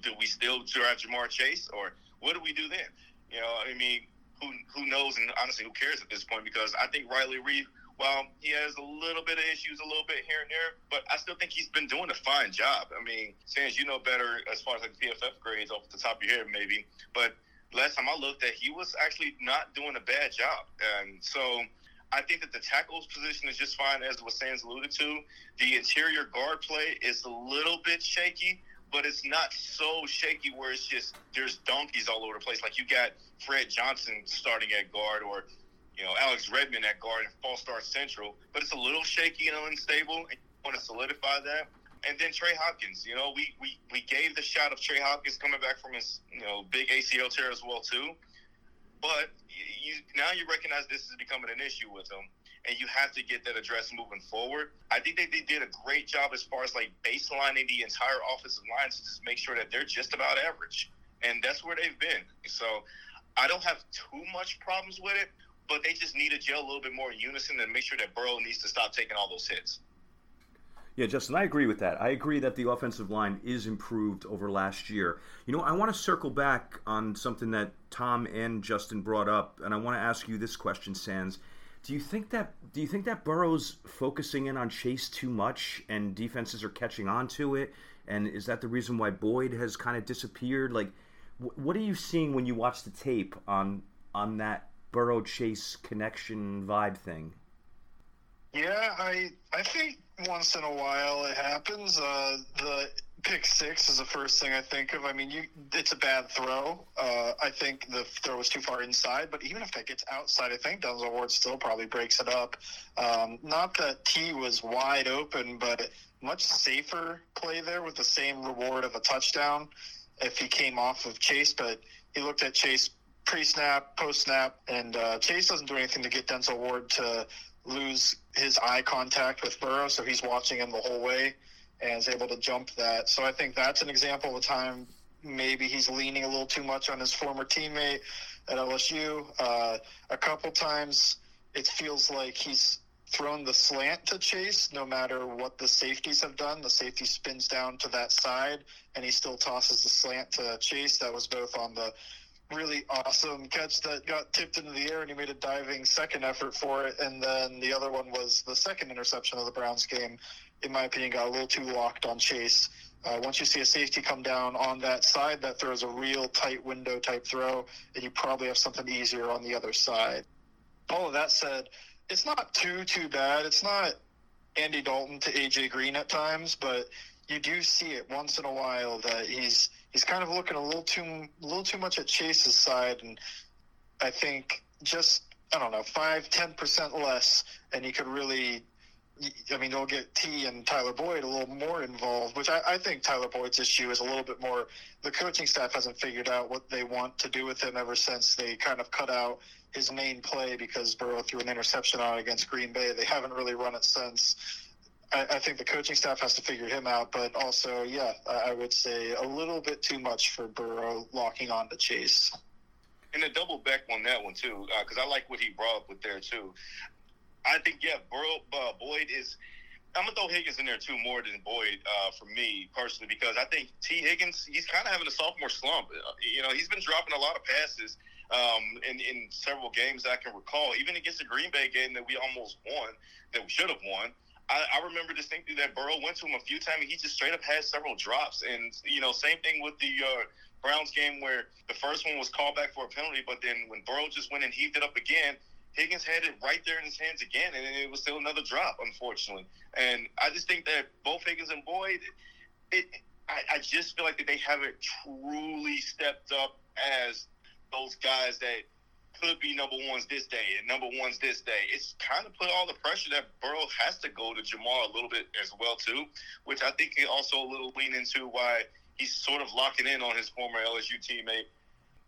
do we still draft Ja'Marr Chase or what do we do then? You know, I mean, who who knows and honestly who cares at this point because I think Riley Reiff, while he has a little bit of issues, a little bit here and there, but I still think he's been doing a fine job. I mean, Sans, you know better as far as like PFF grades off the top of your head, maybe, but last time I looked at, he was actually not doing a bad job, and so. I think that the tackles position is just fine, as what Sans alluded to. The interior guard play is a little bit shaky, but it's not so shaky where it's just there's donkeys all over the place. Like you got Fred Johnson starting at guard, or you know Alex Redmond at guard and False Start Central, but it's a little shaky and unstable. And you want to solidify that. And then Trey Hopkins, you know, we, we, we gave the shot of Trey Hopkins coming back from his you know big ACL tear as well too. But you, now you recognize this is becoming an issue with him and you have to get that addressed moving forward. I think they, they did a great job as far as like baselining the entire offensive line to just make sure that they're just about average. And that's where they've been. So I don't have too much problems with it, but they just need to gel a little bit more in unison and make sure that Burrow needs to stop taking all those hits. Yeah, Justin, I agree with that. I agree that the offensive line is improved over last year. You know, I want to circle back on something that Tom and Justin brought up, and I want to ask you this question, Sans. Do you think that do you think that Burrow's focusing in on Chase too much and defenses are catching on to it? And is that the reason why Boyd has kind of disappeared? Like, wh- what are you seeing when you watch the tape on on that Burrow Chase connection vibe thing? Yeah, I I think once in a while it happens. Uh, the pick six is the first thing I think of. I mean, you it's a bad throw. Uh, I think the throw was too far inside, but even if that gets outside, I think Denzel Ward still probably breaks it up. Um, not that T was wide open, but much safer play there with the same reward of a touchdown if he came off of Chase. But he looked at Chase pre-snap, post-snap, and uh, Chase doesn't do anything to get Denzel Ward to lose his eye contact with Burrow, so he's watching him the whole way and is able to jump that. So I think that's an example of a time maybe he's leaning a little too much on his former teammate at LSU. Uh, a couple times it feels like he's thrown the slant to Chase no matter what the safeties have done. The safety spins down to that side and he still tosses the slant to Chase. That was both on the really awesome catch that got tipped into the air and he made a diving second effort for it. And then the other one was the second interception of the Browns game, in my opinion, got a little too locked on Chase. Uh, once you see a safety come down on that side, that throws a real tight window type throw, and you probably have something easier on the other side. All of that said, it's not too too bad. It's not Andy Dalton to AJ Green at times, but you do see it once in a while that he's he's kind of looking a little too a little too much at Chase's side, and I think just I don't know five ten percent less, and he could really I mean, they'll get T and Tyler Boyd a little more involved, which I, I think Tyler Boyd's issue is a little bit more. The coaching staff hasn't figured out what they want to do with him ever since they kind of cut out his main play because Burrow threw an interception out against Green Bay. They haven't really run it since. I, I think the coaching staff has to figure him out, but also, yeah, I, I would say a little bit too much for Burrow locking on to Chase. And a double back on that one too, because uh, I like what he brought up with there too. I think yeah, Burrow, uh, Boyd is. I'm gonna throw Higgins in there too more than Boyd uh, for me personally because I think T Higgins he's kind of having a sophomore slump. Uh, you know he's been dropping a lot of passes um, in in several games I can recall. Even against the Green Bay game that we almost won, that we should have won. I, I remember distinctly that Burrow went to him a few times. and He just straight up had several drops, and you know same thing with the. Uh, Browns game where the first one was called back for a penalty, but then when Burrow just went and heaved it up again, Higgins had it right there in his hands again, and it was still another drop, unfortunately. And I just think that both Higgins and Boyd, it, I, I just feel like that they haven't truly stepped up as those guys that could be number ones this day and number ones this day. It's kind of put all the pressure that Burrow has to go to Ja'Marr a little bit as well too, which I think also a little lean into why he's sort of locking in on his former LSU teammate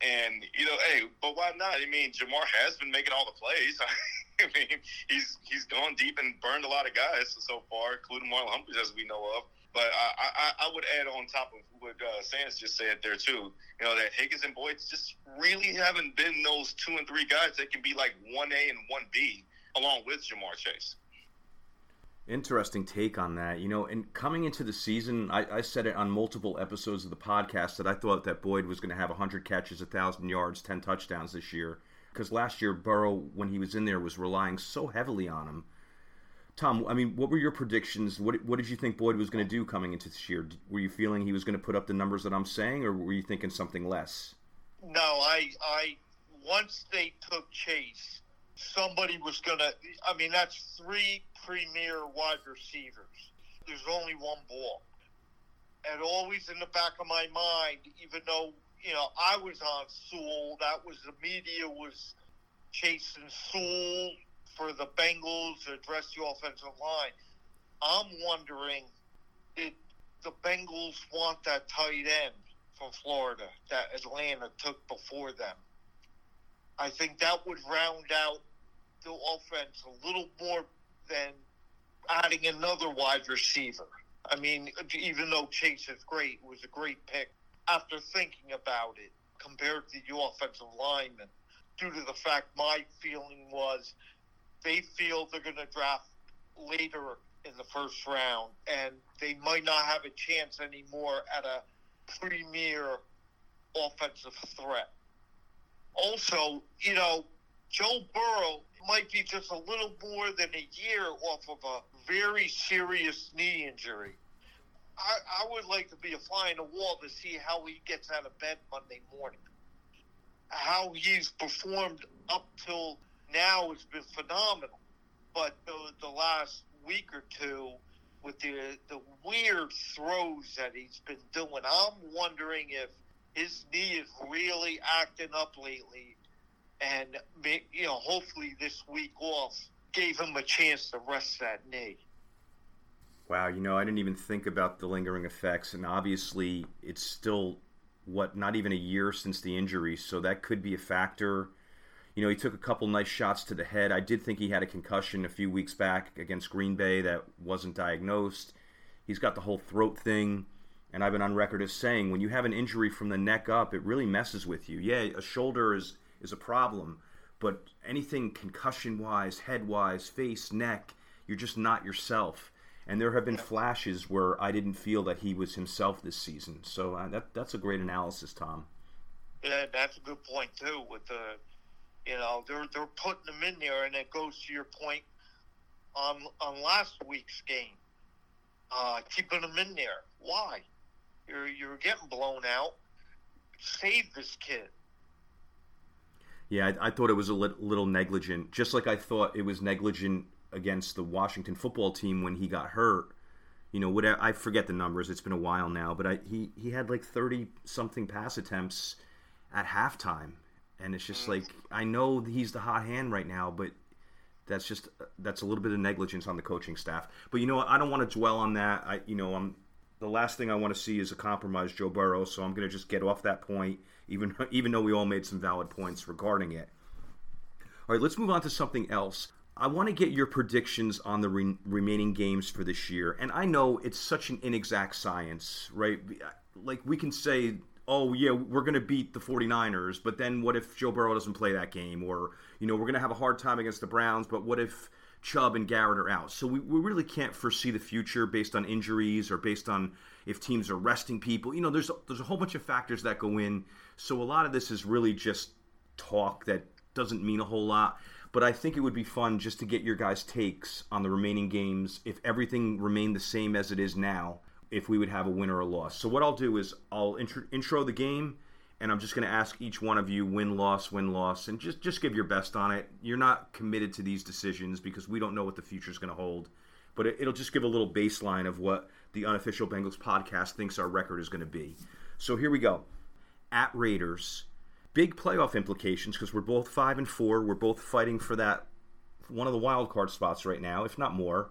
and you know, hey, but why not? I mean, Ja'Marr has been making all the plays. <laughs> I mean, he's he's gone deep and burned a lot of guys so far, including Marlon Humphreys, as we know of. But I, I, I would add on top of what uh, Sans just said there too. You know that Higgins and Boyd just really haven't been those two and three guys that can be like one A and one B along with Ja'Marr Chase. Interesting take on that. You know, and coming into the season, I, I, said it on multiple episodes of the podcast that I thought that Boyd was going to have 100 catches, 1,000 yards, 10 touchdowns this year. Because last year, Burrow, when he was in there, was relying so heavily on him. Tom, I mean, what were your predictions? What, what did you think Boyd was going to do coming into this year? Were you feeling he was going to put up the numbers that I'm saying, or were you thinking something less? No, I, I once they took Chase, somebody was going to. I mean, that's three premier wide receivers. There's only one ball. And always in the back of my mind, even though, you know, I was on Sewell, that was the media was chasing Sewell for the Bengals to address the offensive line. I'm wondering, did the Bengals want that tight end from Florida that Atlanta took before them? I think that would round out the offense a little more than adding another wide receiver. I mean, even though Chase is great, it was a great pick. After thinking about it, compared to the offensive lineman, due to the fact my feeling was they feel they're going to draft later in the first round, and they might not have a chance anymore at a premier offensive threat. Also, you know, Joe Burrow might be just a little more than a year off of a very serious knee injury. I, I would like to be a fly in the wall to see how he gets out of bed Monday morning. How he's performed up till now has been phenomenal, but the, the last week or two, with the the weird throws that he's been doing, I'm wondering if his knee is really acting up lately and you know, hopefully this week off gave him a chance to rest that knee. Wow, you know, I didn't even think about the lingering effects, and obviously it's still what not even a year since the injury, so that could be a factor. You know, he took a couple nice shots to the head. I did think he had a concussion a few weeks back against Green Bay that wasn't diagnosed. He's got the whole throat thing, and I've been on record as saying when you have an injury from the neck up, it really messes with you. Yeah, a shoulder is is a problem. But anything concussion wise, head wise, face, neck, you're just not yourself. And there have been flashes where I didn't feel that he was himself this season. So uh, that that's a great analysis, Tom. Yeah, that's a good point too. With the, you know, they're they're putting them in there, and it goes to your point on on last week's game, uh, keeping them in there. Why? You're you're getting blown out. Save this kid. Yeah, I, I thought it was a li- little negligent, just like I thought it was negligent against the Washington football team when he got hurt. You know, whatever, I forget the numbers. It's been a while now, but I, he he had like thirty something pass attempts at halftime, and it's just like I know he's the hot hand right now, but that's just that's a little bit of negligence on the coaching staff. But you know what? I don't want to dwell on that. I you know I'm the last thing I want to see is a compromised Joe Burrow, so I'm going to just get off that point, even <laughs> even though we all made some valid points regarding it. All right, let's move on to something else. I want to get your predictions on the re- remaining games for this year. And I know it's such an inexact science, right? Like we can say, oh, yeah, we're going to beat the 49ers, but then what if Joe Burrow doesn't play that game? Or, you know, we're going to have a hard time against the Browns, but what if Chubb and Garrett are out? So we, we really can't foresee the future based on injuries or based on if teams are resting people. You know, there's, there's a whole bunch of factors that go in. So a lot of this is really just talk that doesn't mean a whole lot. But I think it would be fun just to get your guys' takes on the remaining games if everything remained the same as it is now, if we would have a win or a loss. So what I'll do is I'll intro, intro the game, and I'm just going to ask each one of you win, loss, win, loss, and just just give your best on it. You're not committed to these decisions because we don't know what the future is going to hold, but it, it'll just give a little baseline of what the unofficial Bengals podcast thinks our record is going to be. So here we go. At Raiders big playoff implications because we're both five and four. We're both fighting for that one of the wild card spots right now, if not more.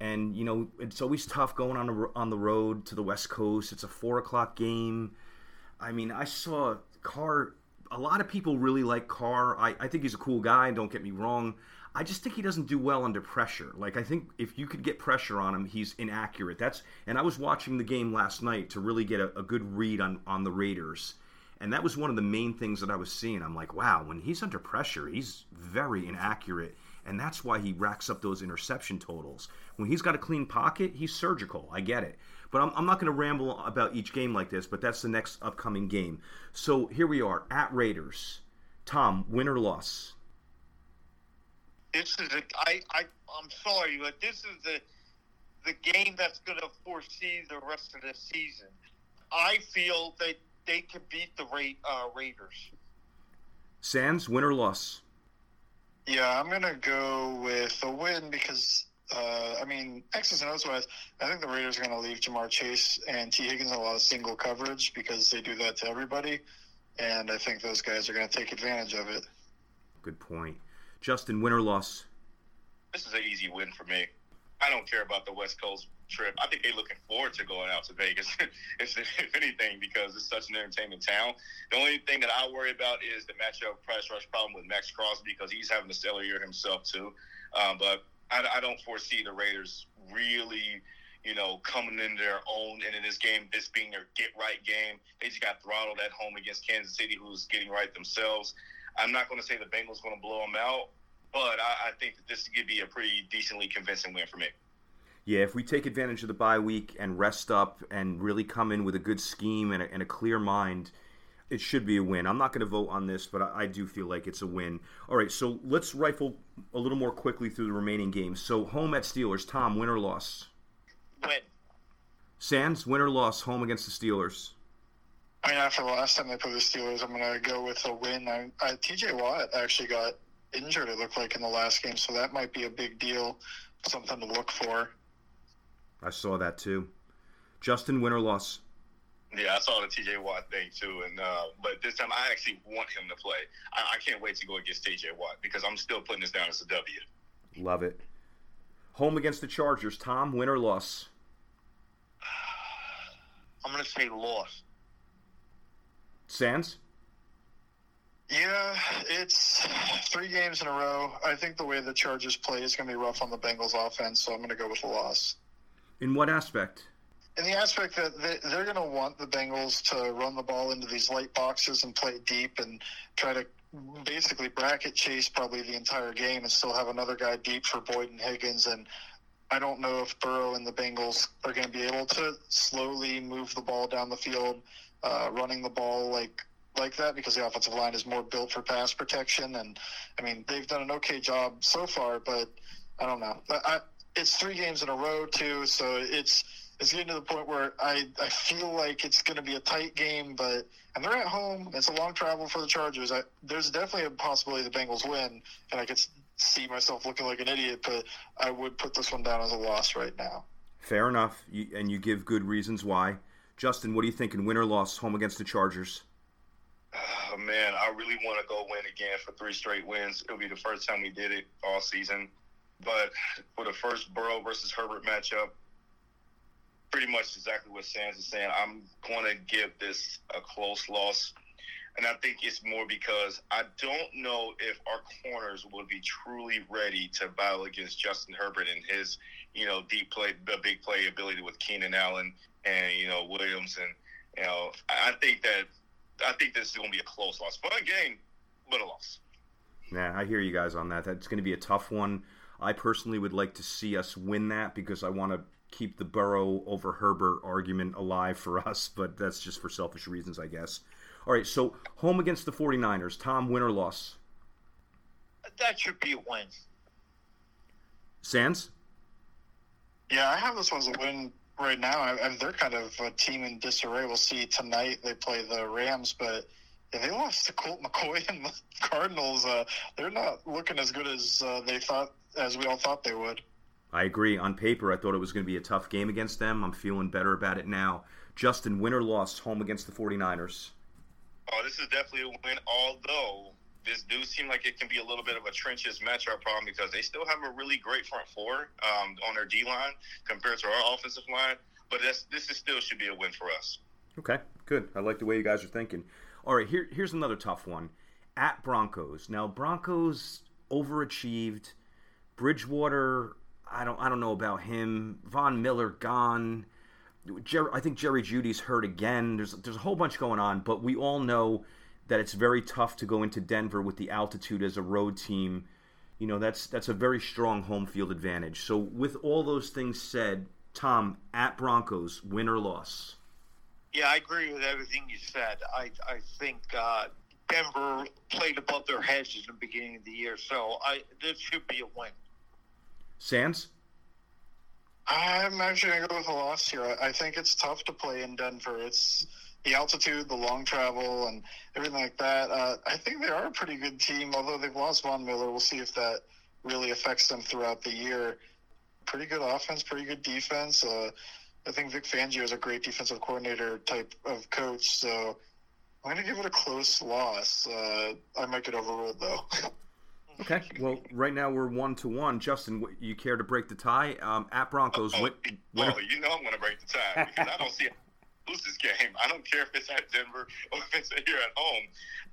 And you know, it's always tough going on the on the road to the West Coast. It's a four o'clock game. I mean, I saw Carr. A lot of people really like Carr. I, I think he's a cool guy. Don't get me wrong. I just think he doesn't do well under pressure. Like I think if you could get pressure on him, he's inaccurate. That's and I was watching the game last night to really get a, a good read on on the Raiders and that was one of the main things that I was seeing. I'm like, wow, when he's under pressure, he's very inaccurate. And that's why he racks up those interception totals. When he's got a clean pocket, he's surgical. I get it. But I'm, I'm not going to ramble about each game like this, but that's the next upcoming game. So here we are at Raiders. Tom, win or loss? This is a, I, I, I'm sorry, but this is the, the game that's going to foresee the rest of the season. I feel that they could beat the Ra- uh, Raiders. Sans, win or loss? Yeah, I'm gonna go with a win because uh, I mean X's and O's wise, I think the Raiders are gonna leave Ja'Marr Chase and T Higgins a lot of single coverage because they do that to everybody, and I think those guys are gonna take advantage of it. Good point. Justin, win or loss? This is an easy win for me. I don't care about the West Coast trip. I think they're looking forward to going out to Vegas, <laughs> if, if anything, because it's such an entertainment town. The only thing that I worry about is the matchup price rush problem with Maxx Crosby because he's having a stellar year himself too. Um, but I, I don't foresee the Raiders really you know, coming in their own and in this game, this being their get right game. They just got throttled at home against Kansas City, who's getting right themselves. I'm not going to say the Bengals going to blow them out, but I, I think that this could be a pretty decently convincing win for me. Yeah, if we take advantage of the bye week and rest up and really come in with a good scheme and a, and a clear mind, it should be a win. I'm not going to vote on this, but I, I, do feel like it's a win. All right, so let's rifle a little more quickly through the remaining games. So home at Steelers, Tom, win or loss? Win. Sans, win or loss, home against the Steelers? I mean, after the last time they played the Steelers, I'm going to go with a win. I, I, TJ Watt actually got injured, it looked like, in the last game, so that might be a big deal, something to look for. I saw that too. Justin, win or loss? Yeah, I saw the TJ Watt thing too, and uh, but this time I actually want him to play. I, I can't wait to go against TJ Watt because I'm still putting this down as a W. Love it. Home against the Chargers, Tom, win or loss? <sighs> I'm going to say loss. Sans? Yeah, it's three games in a row. I think the way the Chargers play is going to be rough on the Bengals offense, so I'm going to go with a loss. In what aspect? In the aspect that they're going to want the Bengals to run the ball into these light boxes and play deep and try to basically bracket chase probably the entire game and still have another guy deep for Boyd and Higgins. And I don't know if Burrow and the Bengals are going to be able to slowly move the ball down the field, uh, running the ball like like that because the offensive line is more built for pass protection. And I mean, they've done an okay job so far, but I don't know. I, it's three games in a row too, so it's it's getting to the point where I I feel like it's going to be a tight game, but and they're at home. It's a long travel for the Chargers. I, there's definitely a possibility the Bengals win, and I could see myself looking like an idiot, but I would put this one down as a loss right now. Fair enough, you, and you give good reasons why. Justin, what are you thinking? Win or loss, home against the Chargers? Oh, man, I really want to go win again for three straight wins. It'll be the first time we did it all season. But for the first Burrow versus Herbert matchup, pretty much exactly what Sans is saying. I'm going to give this a close loss. And I think it's more because I don't know if our corners will be truly ready to battle against Justin Herbert and his, you know, deep play, the big play ability with Keenan Allen and, you know, Williams. And, you know, I think that, I think this is going to be a close loss. Fun game, but a loss. Yeah, I hear you guys on that. That's going to be a tough one. I personally would like to see us win that because I want to keep the Burrow over Herbert argument alive for <laughs> us, but that's just for selfish reasons, I guess. All right, so home against the 49ers. Tom, win or loss? That should be a win. Sans? Yeah, I have this one as a win right now. I, I, they're kind of a team in disarray. We'll see tonight. They play the Rams, but yeah, they lost to Colt McCoy <laughs> and the Cardinals. Uh, they're not looking as good as uh, they thought, as we all thought they would. I agree. On paper, I thought it was going to be a tough game against them. I'm feeling better about it now. Justin, win or loss, home against the 49ers? Oh, this is definitely a win, although this do seem like it can be a little bit of a trenches matchup problem because they still have a really great front four um, on their D line compared to our offensive line. But this is still should be a win for us. Okay, good. I like the way you guys are thinking. All right, here here's another tough one. At Broncos. Now Broncos overachieved. Bridgewater, I don't I don't know about him. Von Miller gone. I think Jerry Jeudy's hurt again. There's there's a whole bunch going on, but we all know that it's very tough to go into Denver with the altitude as a road team. You know, that's that's a very strong home field advantage. So with all those things said, Tom, at Broncos, win or loss? Yeah, I agree with everything you said. I I think uh, Denver played above their heads in the beginning of the year, so I this should be a win. Sans? I'm actually going to go with a loss here. I think it's tough to play in Denver. It's the altitude, the long travel, and everything like that. Uh, I think they are a pretty good team, although they've lost Von Miller. We'll see if that really affects them throughout the year. Pretty good offense, pretty good defense. Uh, I think Vic Fangio is a great defensive coordinator type of coach, so I'm going to give it a close loss. Uh, I might get overruled, though. <laughs> Okay. Well, right now we're one to one. Justin, you care to break the tie um, at Broncos? Oh, oh, you know I'm going to break the tie because I don't see lose this game. I don't care if it's at Denver or if it's here at home.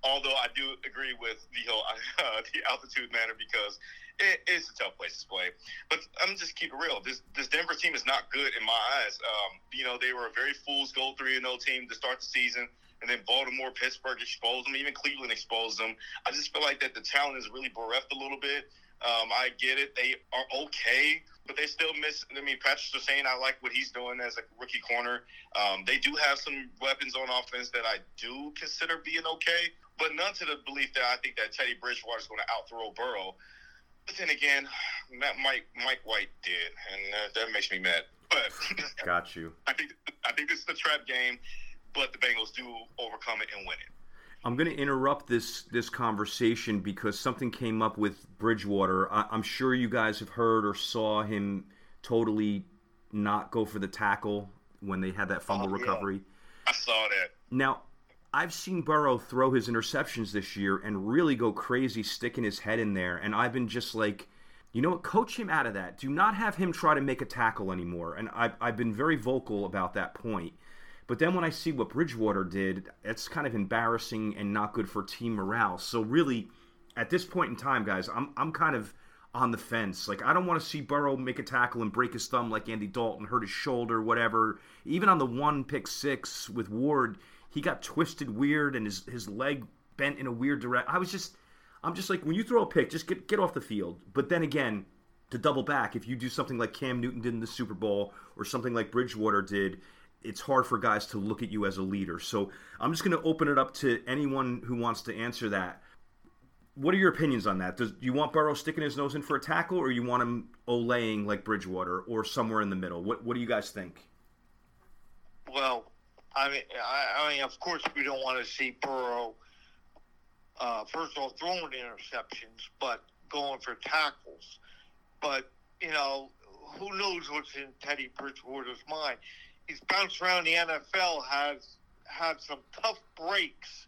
Although I do agree with the whole uh, <laughs> the altitude matter because it is a tough place to play. But I'm just keep it real. This this Denver team is not good in my eyes. Um, you know they were a very fool's gold three and zero team to start the season and then Baltimore, Pittsburgh exposed them, even Cleveland exposed them. I just feel like that the talent is really bereft a little bit. Um, I get it; they are okay, but they still miss. I mean, Patrick Surtain, I like what he's doing as a rookie corner. Um, they do have some weapons on offense that I do consider being okay, but none to the belief that I think that Teddy Bridgewater is going to outthrow Burrow. But then again, that Mike Mike White did, and uh, that makes me mad. But got you. <laughs> I think I think this is a trap game but the Bengals do overcome it and win it. I'm going to interrupt this this conversation because something came up with Bridgewater. I, am sure you guys have heard or saw him totally not go for the tackle when they had that fumble oh, yeah. recovery. I saw that. Now, I've seen Burrow throw his interceptions this year and really go crazy sticking his head in there, and I've been just like, you know what, coach him out of that. Do not have him try to make a tackle anymore. And I've, I've been very vocal about that point. But then when I see what Bridgewater did, it's kind of embarrassing and not good for team morale. So really, at this point in time, guys, I'm I'm kind of on the fence. Like I don't want to see Burrow make a tackle and break his thumb like Andy Dalton, hurt his shoulder, whatever. Even on the one pick six with Ward, he got twisted weird and his his leg bent in a weird direction. I was just I'm just like when you throw a pick, just get get off the field. But then again, to double back, if you do something like Cam Newton did in the Super Bowl or something like Bridgewater did, it's hard for guys to look at you as a leader. So I'm just going to open it up to anyone who wants to answer that. What are your opinions on that? Does do you want Burrow sticking his nose in for a tackle, or you want him olaying like Bridgewater, or somewhere in the middle? What What do you guys think? Well, I mean, I, I mean, of course, we don't want to see Burrow. Uh, first of all, throwing interceptions, but going for tackles. But you know, who knows what's in Teddy Bridgewater's mind? He's bounced around the NFL, has had some tough breaks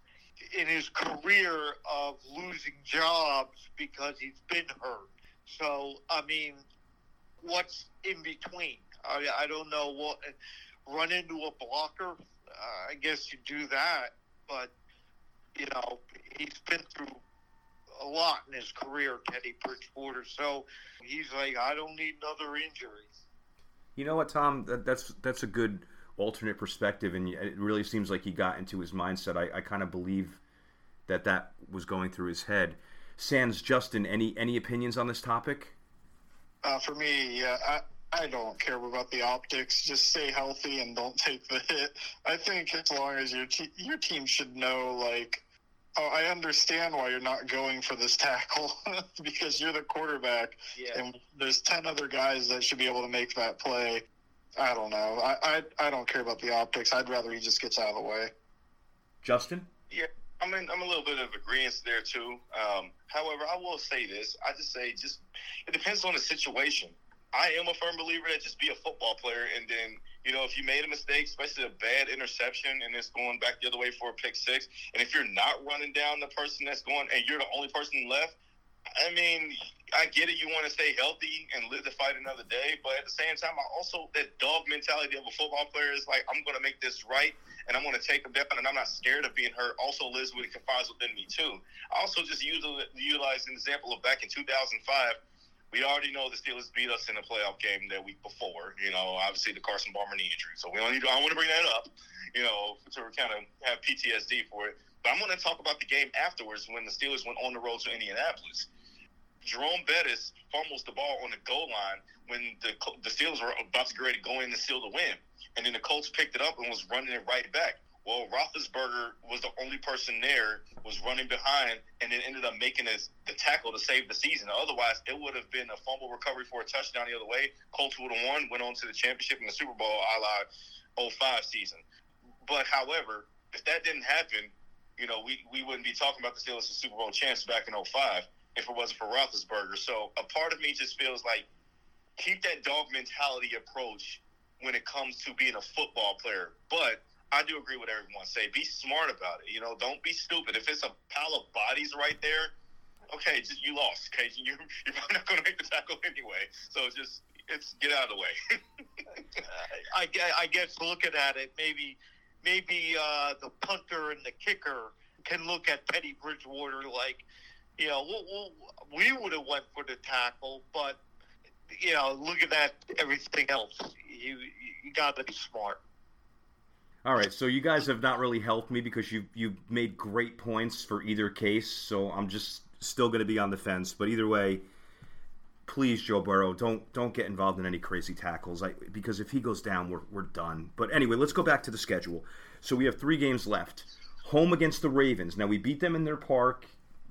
in his career of losing jobs because he's been hurt. So, I mean, what's in between? I, I don't know what. Run into a blocker, uh, I guess you do that, but you know he's been through a lot in his career, Teddy Bridgewater. So he's like, I don't need another injury. You know what, Tom? That, that's that's a good alternate perspective, and it really seems like he got into his mindset. I, I kind of believe that that was going through his head. Sans Justin, any any opinions on this topic? Uh, for me, yeah, I, I don't care about the optics. Just stay healthy and don't take the hit. I think as long as your te- your team should know, like, oh, I understand why you're not going for this tackle <laughs> because you're the quarterback, Yeah. and there's ten other guys that should be able to make that play. I don't know. I, I I don't care about the optics. I'd rather he just gets out of the way. Justin? Yeah, I mean, I'm a little bit of agreement there too. Um, however, I will say this: I just say, just it depends on the situation. I am a firm believer that just be a football player, and then you know if you made a mistake, especially a bad interception, and it's going back the other way for a pick six, and if you're not running down the person that's going, and you're the only person left, I mean, I get it. You want to stay healthy and live to fight another day, but at the same time, I also that dog mentality of a football player is like, I'm going to make this right, and I'm going to take them down, and I'm not scared of being hurt. Also lives with it confides within me too. I also just utilize an example of back in 2005. We already know the Steelers beat us in the playoff game that week before. You know, obviously the Carson Palmer knee injury. So we don't need. To, I don't want to bring that up. You know, to kind of have PTSD for it. But I'm going to talk about the game afterwards when the Steelers went on the road to Indianapolis. Jerome Bettis fumbles the ball on the goal line when the the Steelers were about to get ready to go in and seal the win, and then the Colts picked it up and was running it right back. Well, Roethlisberger was the only person there, was running behind, and then ended up making the tackle to save the season. Otherwise, it would have been a fumble recovery for a touchdown the other way. Colts would have won, went on to the championship in the Super Bowl a la 05 season. But, however, if that didn't happen, you know, we, we wouldn't be talking about the Steelers Super Bowl chance back in 05 if it wasn't for Roethlisberger. So a part of me just feels like keep that dog mentality approach when it comes to being a football player. But I do agree with everyone say. Be smart about it. You know, don't be stupid. If it's a pile of bodies right there, okay, just you lost. Okay, <laughs> you're, you're probably not going to make the tackle anyway. So just it's get out of the way. <laughs> I, I guess looking at it, maybe maybe uh, the punter and the kicker can look at Teddy Bridgewater like, you know, we'll, we'll, we would have went for the tackle, but you know, looking at that, everything else, you you got to be smart. All right, so you guys have not really helped me because you you made great points for either case. So I'm just still going to be on the fence. But either way, please, Joe Burrow, don't don't get involved in any crazy tackles. I, because if he goes down, we're we're done. But anyway, let's go back to the schedule. So we have three games left. Home against the Ravens. Now we beat them in their park.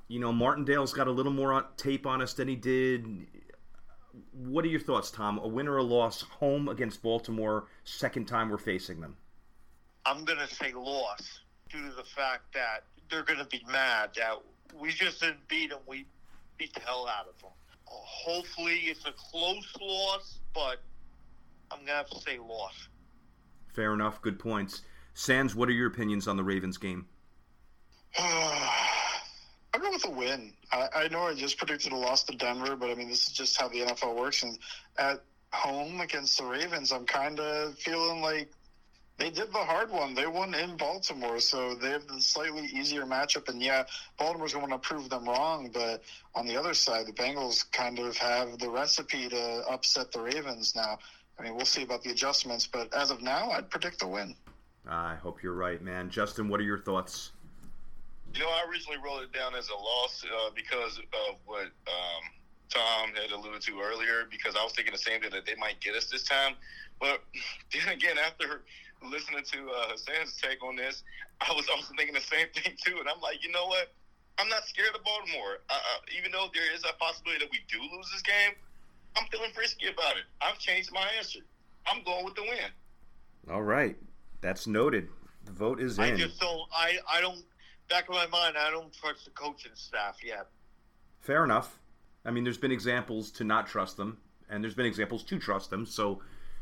You know, Martindale's got a little more tape on us than he did. What are your thoughts, Tom? A win or a loss home against Baltimore, second time we're facing them? I'm going to say loss due to the fact that they're going to be mad that we just didn't beat them. We beat the hell out of them. Hopefully, it's a close loss, but I'm going to have to say loss. Fair enough. Good points. Sans, what are your opinions on the Ravens game? <sighs> I'll go with a win. I, I know I just predicted a loss to Denver, but I mean, this is just how the NFL works. And at home against the Ravens, I'm kind of feeling like they did the hard one. They won in Baltimore, so they have the slightly easier matchup. And yeah, Baltimore's going to prove them wrong, but on the other side, the Bengals kind of have the recipe to upset the Ravens now. I mean, we'll see about the adjustments, but as of now, I'd predict a win. I hope you're right, man. Justin, what are your thoughts? You know, I originally wrote it down as a loss uh, because of what um, Tom had alluded to earlier, because I was thinking the same thing that they might get us this time. But <laughs> then again, after listening to uh, Hassan's take on this, I was also thinking the same thing too. And I'm like, you know what? I'm not scared of Baltimore. Uh, even though there is a possibility that we do lose this game, I'm feeling frisky about it. I've changed my answer. I'm going with the win. All right, that's noted. The vote is in. I just don't. I I don't. Back in my mind, I don't trust the coaching staff yet. Fair enough. I mean, there's been examples to not trust them, and there's been examples to trust them. So,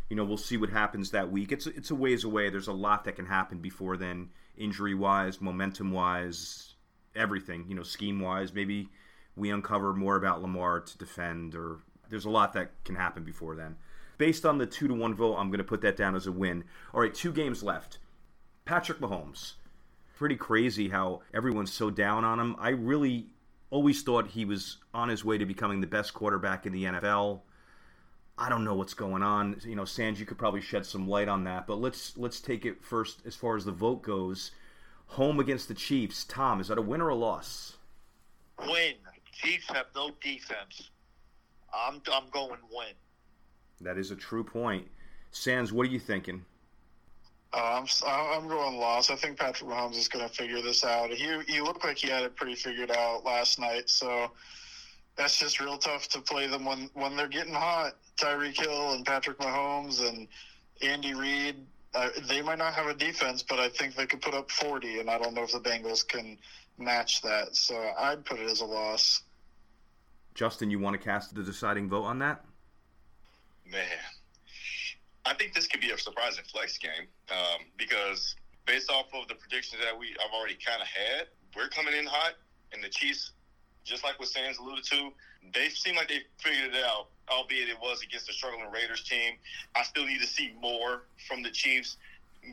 you know, we'll see what happens that week. It's it's a ways away. There's a lot that can happen before then injury wise, momentum wise, everything, you know, scheme wise. Maybe we uncover more about Lamar to defend, or there's a lot that can happen before then. Based on the two to one vote, I'm going to put that down as a win. All right, two games left. Patrick Mahomes. Pretty crazy how everyone's so down on him. I really always thought he was on his way to becoming the best quarterback in the NFL. I don't know what's going on. You know, Sans, you could probably shed some light on that. But let's let's take it first as far as the vote goes. Home against the Chiefs. Tom, is that a win or a loss? Win. Chiefs have no defense. I'm I'm going win. That is a true point. Sands, what are you thinking? Uh, I'm I'm going loss. I think Patrick Mahomes is going to figure this out. He he looked like he had it pretty figured out last night. So that's just real tough to play them when when they're getting hot. Tyreek Hill and Patrick Mahomes and Andy Reid. Uh, they might not have a defense, but I think they could put up 40, and I don't know if the Bengals can match that. So I'd put it as a loss. Justin, you want to cast the deciding vote on that? Man, I think this could be a surprising flex game um, because based off of the predictions that we I've already kind of had, we're coming in hot, and the Chiefs, just like what Sans alluded to, they seem like they figured it out. Albeit it was against a struggling Raiders team, I still need to see more from the Chiefs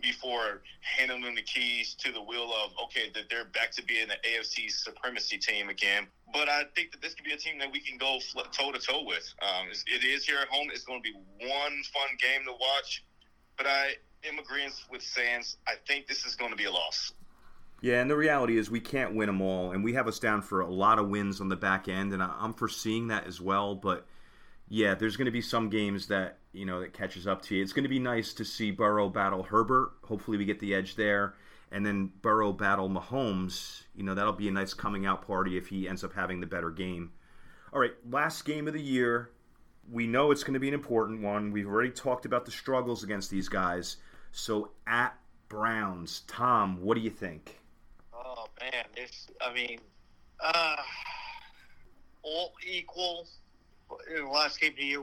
before handing them the keys to the wheel of okay that they're back to being the AFC supremacy team again. But I think that this could be a team that we can go toe to toe with. Um, it is here at home. It's going to be one fun game to watch. But I am agreeing with Sans. I think this is going to be a loss. Yeah, and the reality is we can't win them all, and we have us down for a lot of wins on the back end, and I'm foreseeing that as well. But yeah, there's going to be some games that you know that catches up to you. It's going to be nice to see Burrow battle Herbert. Hopefully, we get the edge there, and then Burrow battle Mahomes. You know that'll be a nice coming out party if he ends up having the better game. All right, last game of the year. We know it's going to be an important one. We've already talked about the struggles against these guys. So at Browns, Tom, what do you think? Man, this. I mean, uh, all equal. Last game of the year,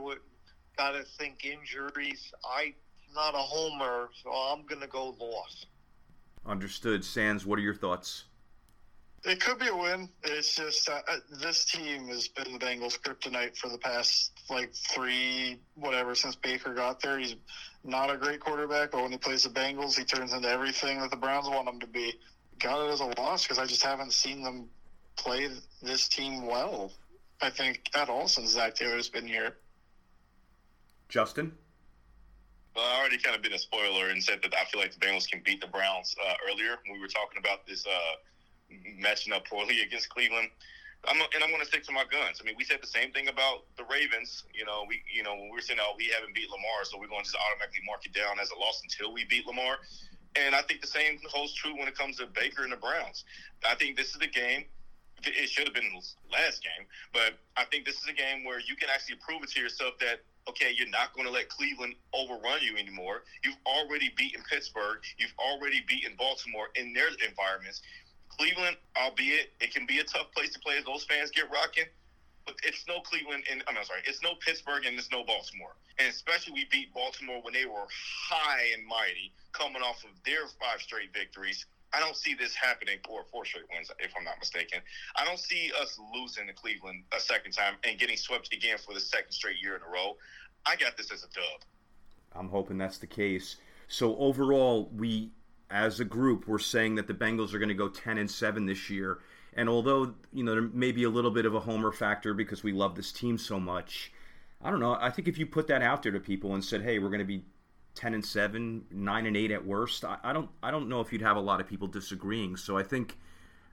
got to think injuries. I'm not a homer, so I'm going to go loss. Understood. Sans, what are your thoughts? It could be a win. It's just uh, uh, this team has been the Bengals' kryptonite for the past like three, whatever, since Baker got there. He's not a great quarterback, but when he plays the Bengals, he turns into everything that the Browns want him to be. Got it as a loss because I just haven't seen them play this team well. I think at all since Zac Taylor's been here. Justin? Well, I already kind of been a spoiler and said that I feel like the Bengals can beat the Browns uh, earlier. We were talking about this uh, matching up poorly <laughs> against Cleveland. I'm, and I'm going to stick to my guns. I mean, we said the same thing about the Ravens. You know, we you know when we were saying, oh, we haven't beat Lamar, so we're going to just automatically mark it down as a loss until we beat Lamar. And I think the same holds true when it comes to Baker and the Browns. I think this is the game. It should have been last game, but I think this is a game where you can actually prove it to yourself that okay, you're not going to let Cleveland overrun you anymore. You've already beaten Pittsburgh. You've already beaten Baltimore in their environments. Cleveland, albeit it can be a tough place to play as those fans get rocking, it's no Cleveland and I'm sorry, it's no Pittsburgh and it's no Baltimore. And especially we beat Baltimore when they were high and mighty, coming off of their five straight victories. I don't see this happening, or four straight wins, if I'm not mistaken. I don't see us losing to Cleveland a second time and getting swept again for the second straight year in a row. I got this as a dub. I'm hoping that's the case. So overall, we, as a group, we're saying that the Bengals are going to go 10 and 7 this year. And although you know there may be a little bit of a homer factor because we love this team so much, I don't know. I think if you put that out there to people and said, "Hey, we're going to be ten and seven, nine and eight at worst. I, I, don't I don't know if you'd have a lot of people disagreeing. So I think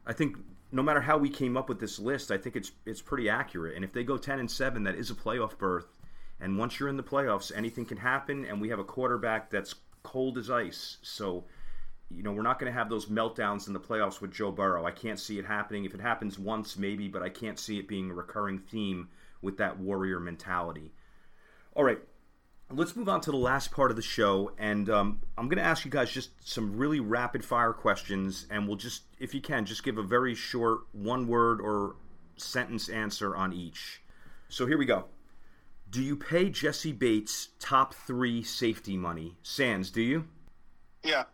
I think no matter how we came up with this list, I think it's it's pretty accurate. And if they go ten and seven, that is a playoff berth. And once you're in the playoffs, anything can happen. And we have a quarterback that's cold as ice. So you know we're not going to have those meltdowns in the playoffs with Joe Burrow. I can't see it happening. If it happens once, maybe, but I can't see it being a recurring theme with that warrior mentality. All right, let's move on to the last part of the show and um, i'm going to ask you guys just some really rapid fire questions and we'll just if you can just give a very short one word or sentence answer on each so here we go do you pay Jessie bates top three safety money sans do you Yeah,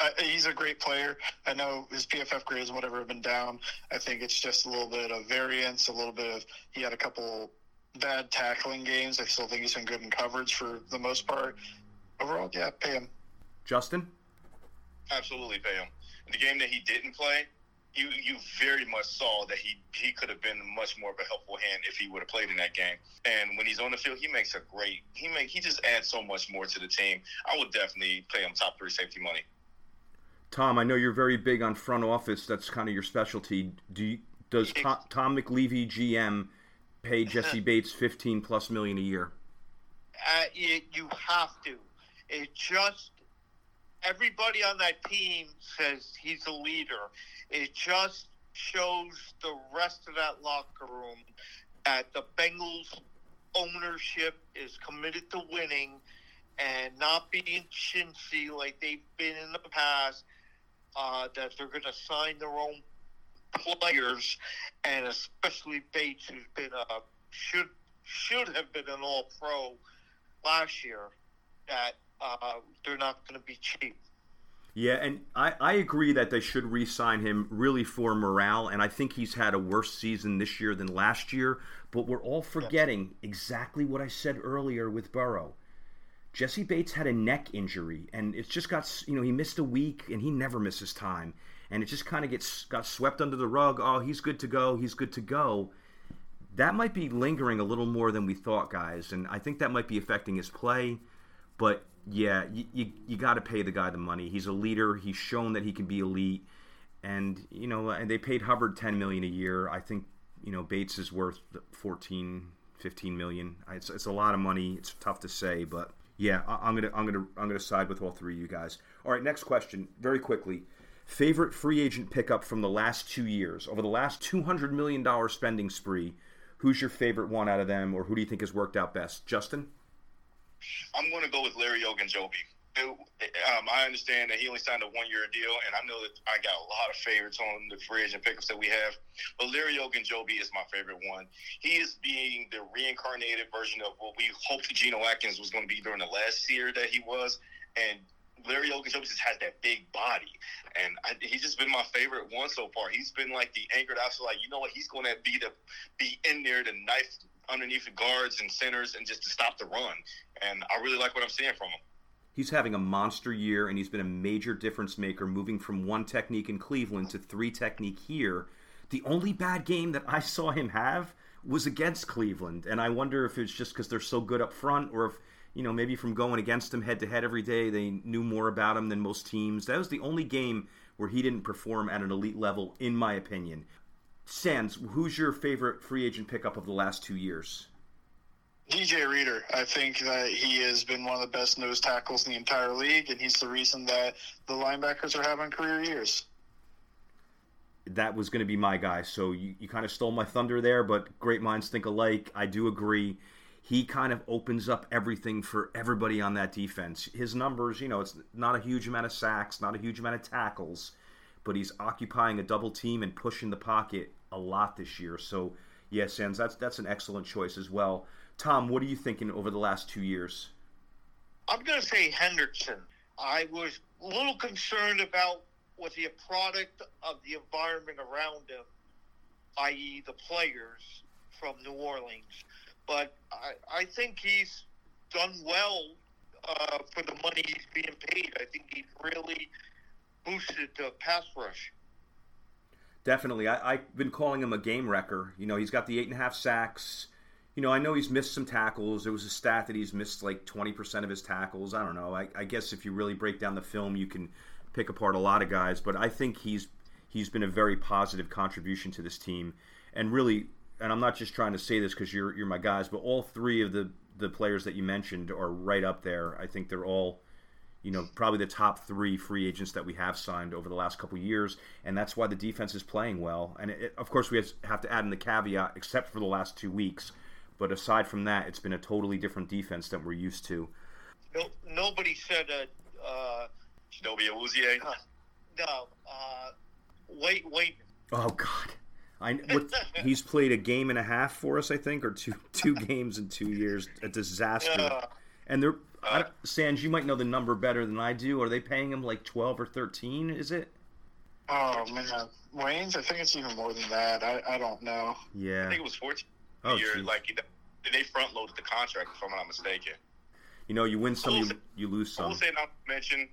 I, he's a great player. I know his PFF grades, whatever, have been down. I think it's just a little bit of variance, a little bit of he had a couple bad tackling games. I still think he's been good in coverage for the most part. Overall, yeah, pay him. Justin, absolutely pay him. In the game that he didn't play, you you very much saw that he he could have been much more of a helpful hand if he would have played in that game. And when he's on the field, he makes a great he make he just adds so much more to the team. I would definitely pay him top three safety money. Tom, I know you're very big on front office. That's kind of your specialty. Do you, does Tom, Tom McLeavey GM pay Jessie Bates 15 plus million a year? Uh, it, you have to. It just everybody on that team says he's a leader. It just shows the rest of that locker room that the Bengals ownership is committed to winning and not being chintzy like they've been in the past. Uh, that they're going to sign their own players, and especially Bates, who's been a should should have been an All Pro last year. That uh, they're not going to be cheap. Yeah, and I, I agree that they should re sign him really for morale, and I think he's had a worse season this year than last year. But we're all forgetting exactly what I said earlier with Burrow. Jessie Bates had a neck injury, and it's just got, you know, he missed a week, and he never misses time. And it just kind of gets got swept under the rug. Oh, he's good to go. He's good to go. That might be lingering a little more than we thought, guys, and I think that might be affecting his play. But yeah, you, you, you got to pay the guy the money. He's a leader. He's shown that he can be elite. And, you know, and they paid Hubbard 10 million a year. I think, you know, Bates is worth 14, 15 million. It's, it's a lot of money. It's tough to say, but yeah, I, I'm going to I'm to I'm to side with all three of you guys. All right, next question, very quickly. Favorite free agent pickup from the last 2 years. Over the last 200 million dollar spending spree, who's your favorite one out of them or who do you think has worked out best? Justin? I'm going to go with Larry Ogunjobi. Um, I understand that he only signed a one-year deal, and I know that I got a lot of favorites on the free agent pickups that we have. But Larry Ogunjobi is my favorite one. He is being the reincarnated version of what we hoped Geno Atkins was going to be during the last year that he was, and Larry Ogunjobi just has that big body, and I, he's just been my favorite one so far. He's been like the anchored out, so like you know what, he's going to be the be in there to knife underneath the guards and centers and just to stop the run. And I really like what I'm seeing from him. He's having a monster year, and he's been a major difference maker, moving from one technique in Cleveland to three technique here. The only bad game that I saw him have was against Cleveland, and I wonder if it's just because they're so good up front, or if you know maybe from going against him head to head every day, they knew more about him than most teams. That was the only game where he didn't perform at an elite level, in my opinion. Sans, who's your favorite free agent pickup of the last two years? DJ Reader. I think that he has been one of the best nose tackles in the entire league, and he's the reason that the linebackers are having career years. That was going to be my guy. So you, you kind of stole my thunder there, but great minds think alike. I do agree. He kind of opens up everything for everybody on that defense. His numbers, you know, it's not a huge amount of sacks, not a huge amount of tackles, but he's occupying a double team and pushing the pocket a lot this year. So, yeah, Sans, that's that's an excellent choice as well. Tom, what are you thinking over the last two years? I'm going to say Hendrickson. I was a little concerned about was he a product of the environment around him, i.e., the players from New Orleans. But I, I think he's done well uh, for the money he's being paid. I think he's really boosted the pass rush. Definitely. I, have been calling him a game wrecker. You know, he's got the eight and a half sacks. You know, I know he's missed some tackles. There was a stat that he's missed like 20% of his tackles. I don't know. I, I guess if you really break down the film, you can pick apart a lot of guys. But I think he's he's been a very positive contribution to this team. And really, and I'm not just trying to say this because you're, you're my guys, but all three of the, the players that you mentioned are right up there. I think they're all – you know, probably the top three free agents that we have signed over the last couple years, and that's why the defense is playing well. And it, of course, we have to add in the caveat, except for the last two weeks. But aside from that, it's been a totally different defense than we're used to. No, nobody said a uh, Chidobe Awuzie. Uh, no, uh, wait, wait. Oh God. I, what, <laughs> he's played a game and a half for us, I think, or two two games in two years. A disaster. And they're Uh, Sans, you might know the number better than I do. Are they paying him like twelve or thirteen? Is it? Oh man, Wayne's. I think it's even more than that. I, I don't know. Yeah. I think it was 14 Oh, year. geez. Like they front loaded the contract, if I'm not mistaken. You know, you win some, you, you lose some. I will say not to mention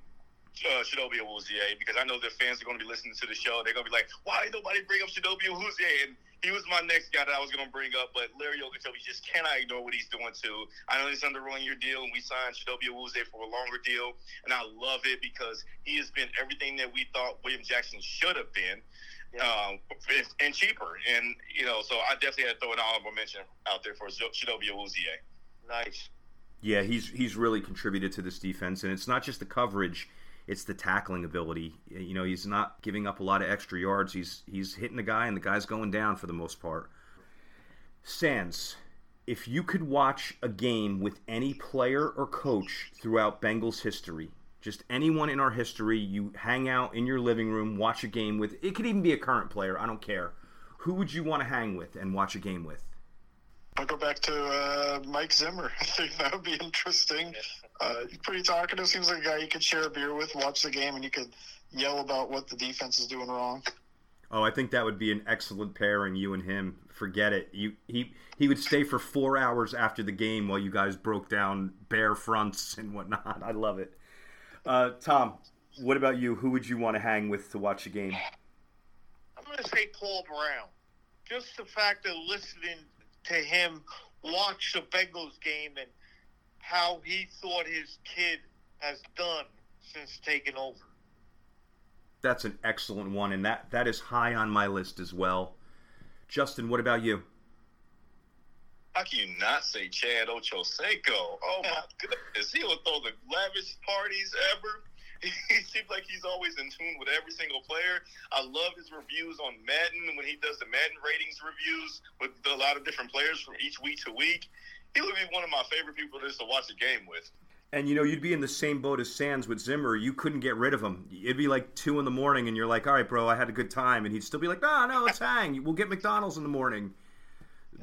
uh, Chidobe Awuzie because I know their fans are going to be listening to the show. They're going to be like, "Why did nobody bring up Chidobe Awuzie?" And he was my next guy that I was going to bring up, but Larry Ogunjobi just cannot ignore what he's doing too. I know he's under a one-year deal, and we signed Chidobe Awuzie for a longer deal, and I love it because he has been everything that we thought William Jackson should have been. Um, and- and cheaper, and you know, so I definitely had to throw an honorable mention out there for Chidobe Awuzie. Nice. Yeah, he's he's really contributed to this defense, and it's not just the coverage; it's the tackling ability. You know, he's not giving up a lot of extra yards. He's he's hitting the guy, and the guy's going down for the most part. Sands, if you could watch a game with any player or coach throughout Bengals history, just anyone in our history, you hang out in your living room, watch a game with. It could even be a current player. I don't care. Who would you want to hang with and watch a game with? I'll go back to uh, Mike Zimmer. <laughs> I think that would be interesting. Uh, he's pretty talkative. Seems like a guy you could share a beer with, watch the game, and you could yell about what the defense is doing wrong. Oh, I think that would be an excellent pairing, you and him. Forget it. You he he would stay for four hours after the game while you guys broke down bear fronts and whatnot. <laughs> I love it. Uh, Tom, what about you? Who would you want to hang with to watch a game? I'm going to say Paul Brown. Just the fact of listening to him watch the Bengals game and how he thought his kid has done since taking over. That's an excellent one, and that that is high on my list as well. Justin, what about you? How can you not say Chad Ochocinco? Oh my goodness, he will throw the lavish parties ever. <laughs> He seems like he's always in tune with every single player. I love his reviews on Madden when he does the Madden ratings reviews with a lot of different players from each week to week. He would be one of my favorite people just to watch a game with. And you know, you'd be in the same boat as Sans with Zimmer. You couldn't get rid of him. It'd be like two in the morning, and you're like, "All right, bro, I had a good time," and he'd still be like, ah, "No, no, let's hang. We'll get McDonald's in the morning."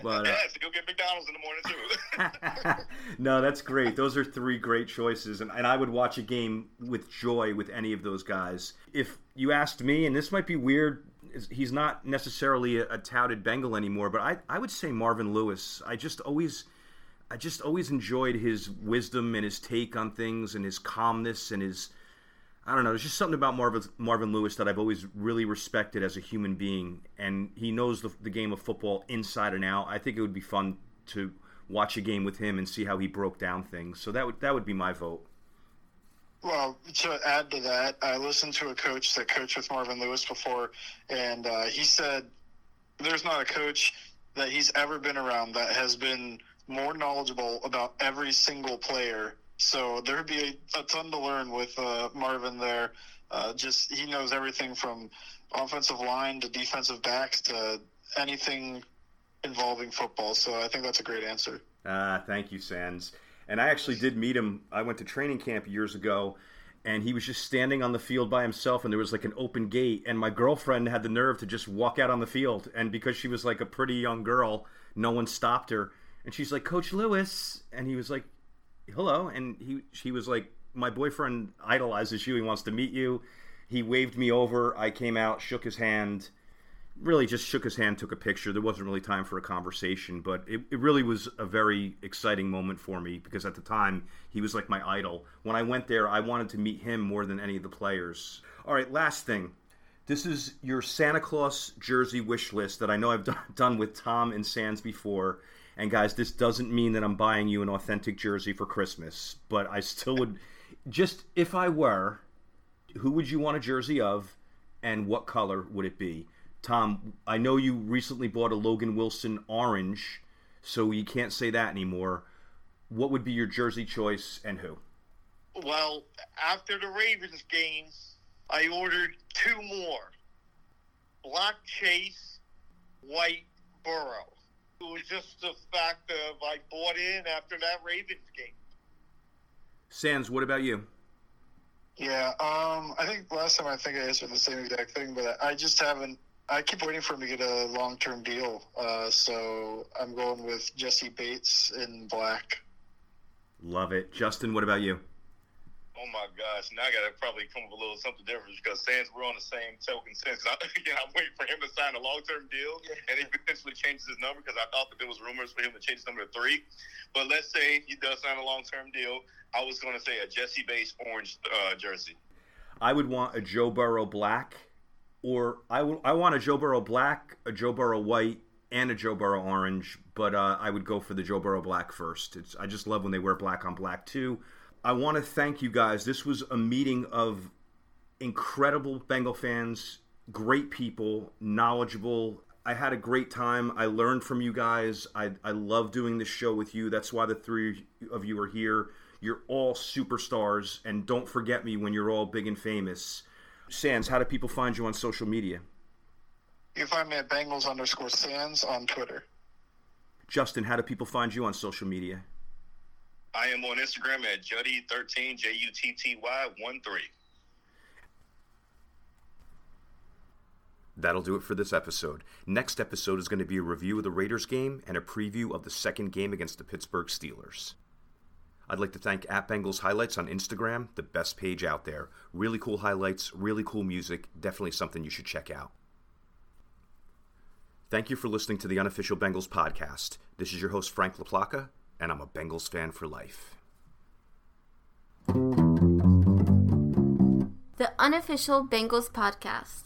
But uh, yeah, <laughs> so go get McDonald's in the morning too. <laughs> no, that's great. Those are three great choices, and, and I would watch a game with joy with any of those guys. If you asked me, and this might be weird, he's not necessarily a, a touted Bengal anymore, but I, I would say Marvin Lewis. I just always, I just always enjoyed his wisdom and his take on things, and his calmness and his, I don't know. There's just something about Marvin Marvin Lewis that I've always really respected as a human being, and he knows the, the game of football inside and out. I think it would be fun to watch a game with him and see how he broke down things. So that would that would be my vote. Well, to add to that, I listened to a coach that coached with Marvin Lewis before, and uh, he said there's not a coach that he's ever been around that has been more knowledgeable about every single player. So there would be a, a ton to learn with uh, Marvin there. Uh, just he knows everything from offensive line to defensive backs to anything involving football. So I think that's a great answer. Ah, thank you, Sans. And I actually did meet him. I went to training camp years ago, and he was just standing on the field by himself, and there was like an open gate. And my girlfriend had the nerve to just walk out on the field, and because she was like a pretty young girl, no one stopped her. And she's like, "Coach Lewis," and he was like, "Hello," and he she was like, "My boyfriend idolizes you. He wants to meet you." He waved me over. I came out, shook his hand really just shook his hand, took a picture. There wasn't really time for a conversation, but it, it really was a very exciting moment for me because at the time he was like my idol. When I went there, I wanted to meet him more than any of the players. All right, last thing. This is your Santa Claus jersey wish list that I know I've done, <laughs> done with Tom and Sans before. And guys, this doesn't mean that I'm buying you an authentic jersey for Christmas, but I still would just if I were, who would you want a jersey of and what color would it be? Tom, I know you recently bought a Logan Wilson orange, so you can't say that anymore. What would be your jersey choice and who? Well, after the Ravens game, I ordered two more. Black Chase, white Burrow. It was just the fact of I bought in after that Ravens game. Sans, what about you? Yeah, um, I think last time I think I answered the same exact thing, but I just haven't. I keep waiting for him to get a long term deal, uh, so I'm going with Jessie Bates in black. Love it. Justin, what about you? Oh my gosh! Now I gotta probably come up with a little something different because Sans we're on the same token sense. I, <laughs> again, I'm waiting for him to sign a long term deal, and he potentially changes his number because I thought that there was rumors for him to change his number to three. But let's say he does sign a long term deal. I was going to say a Jessie Bates orange uh, jersey. I would want a Joe Burrow black, or I, w- I want a Joe Burrow black, a Joe Burrow white, and a Joe Burrow orange. But uh, I would go for the Joe Burrow black first. It's, I just love when they wear black on black too. I want to thank you guys. This was a meeting of incredible Bengal fans, great people, knowledgeable. I had a great time. I learned from you guys. I, I love doing this show with you. That's why the three of you are here. You're all superstars, and don't forget me when you're all big and famous. Sans, how do people find you on social media? You can find me at Bengals underscore Sans on Twitter. Justin, how do people find you on social media? I am on Instagram at Jutty13, J U T T Y 1 3. That'll do it for this episode. Next episode is going to be a review of the Raiders game and a preview of the second game against the Pittsburgh Steelers. I'd like to thank at Bengals Highlights on Instagram, the best page out there. Really cool highlights, really cool music, definitely something you should check out. Thank you for listening to the unofficial Bengals podcast. This is your host, Frank LaPlaca, and I'm a Bengals fan for life. The unofficial Bengals podcast.